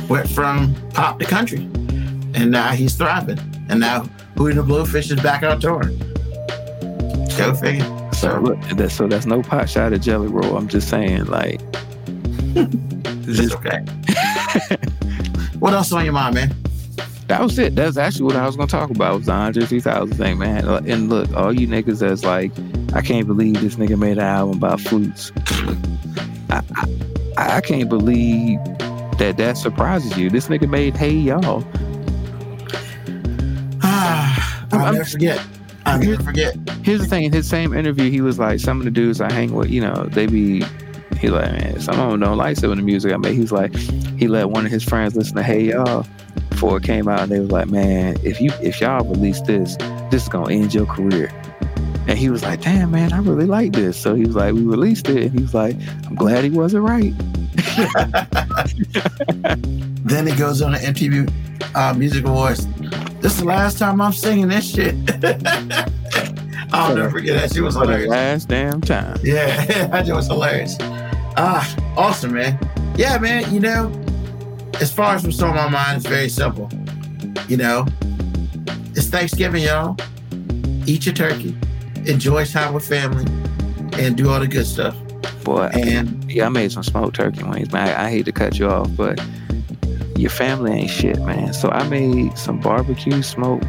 went from pop to country, and now he's thriving. And now and the Blowfish is back on tour. Go figure. So look, that, so that's no pot shot at Jelly Roll. I'm just saying, like, just, okay. what else on your mind, man? That was it. That's actually what I was gonna talk about. Was the Andre 3000 thing, man. Uh, And look, all you niggas that's like, I can't believe this nigga made an album about flutes. I, I, I can't believe that that surprises you. This nigga made Hey Ya. Ah, I'll I'm- never forget. I'll never forget. Here's the thing. In his same interview, he was like, some of the dudes I hang with, you know, they be. He like, man, some of them don't like some of the music I made. He's like, he let one of his friends listen to Hey Ya before it came out, and they was like, man, if you if y'all release this, this is gonna end your career. And he was like, damn, man, I really like this. So he was like, we released it, and he was like, I'm glad he wasn't right. Then he goes on the MTV uh, Music Awards. This is the last time I'm singing this shit. I'll never forget that. She was hilarious. last damn time. Yeah, that was hilarious. Ah, awesome, man. Yeah, man. You know, as far as what's on my mind, it's very simple. You know, it's Thanksgiving, y'all. Eat your turkey, enjoy time with family, and do all the good stuff. Boy, And yeah, I made some smoked turkey wings, man. I, I hate to cut you off, but your family ain't shit, man. So I made some barbecue smoke.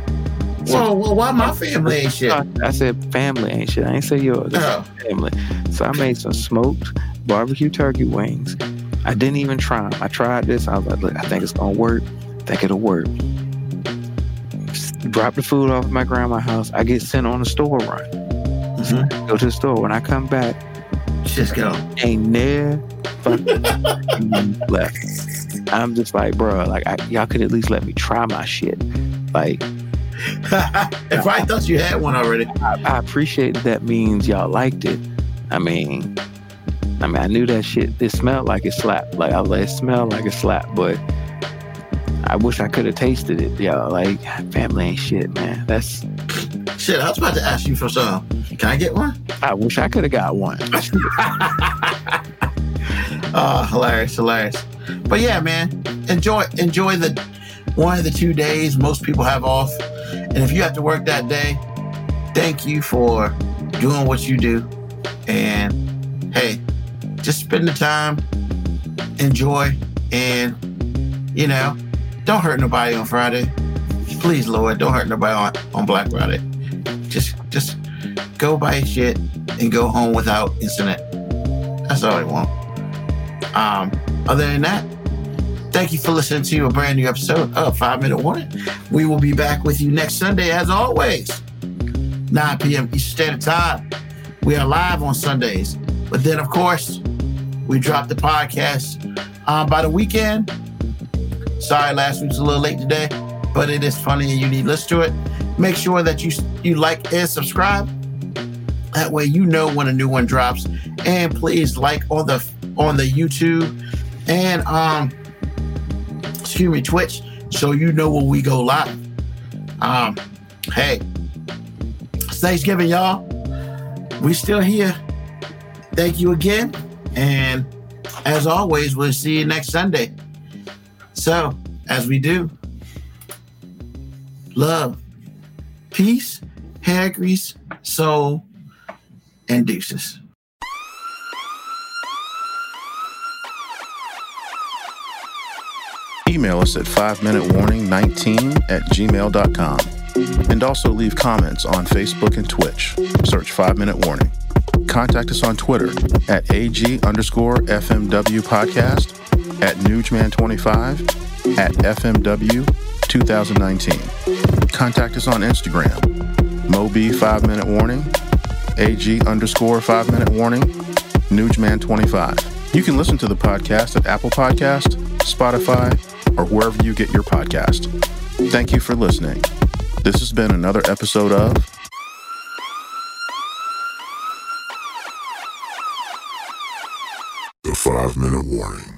so, well, why my family ain't shit? I said family ain't shit. I ain't say yours. Oh, family. So I made some smoked barbecue turkey wings. I didn't even try. I tried this. I was like, look, I think it's gonna work. I think it'll work. Drop the food off at my grandma's house. I get sent on a store run. mhm. Go to the store. When I come back, just go. ain't fucking left. I'm just like, bro, like I, y'all could at least let me try my shit. Like if I thought you had one already, I, I appreciate that means y'all liked it. I mean, I mean, I knew that shit. It smelled like it slapped. Like I was like, it smelled like it slapped, but I wish I could have tasted it, y'all. Like family ain't shit, man. That's shit. I was about to ask you for some. Can I get one? I wish I could have got one. Oh, hilarious, hilarious. But yeah, man, enjoy enjoy the one of the two days most people have off. And if you have to work that day, thank you for doing what you do. And hey, just spend the time, enjoy, and you know, don't hurt nobody on Friday. Please, Lord, don't hurt nobody on, on Black Friday. Just just go buy shit and go home without incident. That's all I want. Um, other than that, thank you for listening to a brand new episode of Five Minute Warning. We will be back with you next Sunday, as always, 9 p.m. Eastern Standard Time. We are live on Sundays, but then, of course, we dropped the podcast um, by the weekend. Sorry, last week was a little late today, but it is funny and you need to listen to it. Make sure that you you like and subscribe. That way, you know when a new one drops. And please like on the on the YouTube and um excuse me Twitch so you know when we go live. Um hey it's Thanksgiving y'all. We still here. Thank you again. And as always, we'll see you next Sunday. So as we do, love, peace, hair grease, soul, and deuces. Email us at 5minutewarning19 at gmail.com. And also leave comments on Facebook and Twitch. Search 5 Minute Warning. Contact us on Twitter at AG underscore FMW podcast, at Newsman25, at FMW 2019. Contact us on Instagram MoeB 5 Minute Warning, AG underscore 5 Minute Warning, Newsman25. You can listen to the podcast at Apple Podcast, Spotify, or wherever you get your podcast. Thank you for listening. This has been another episode of five minute warning.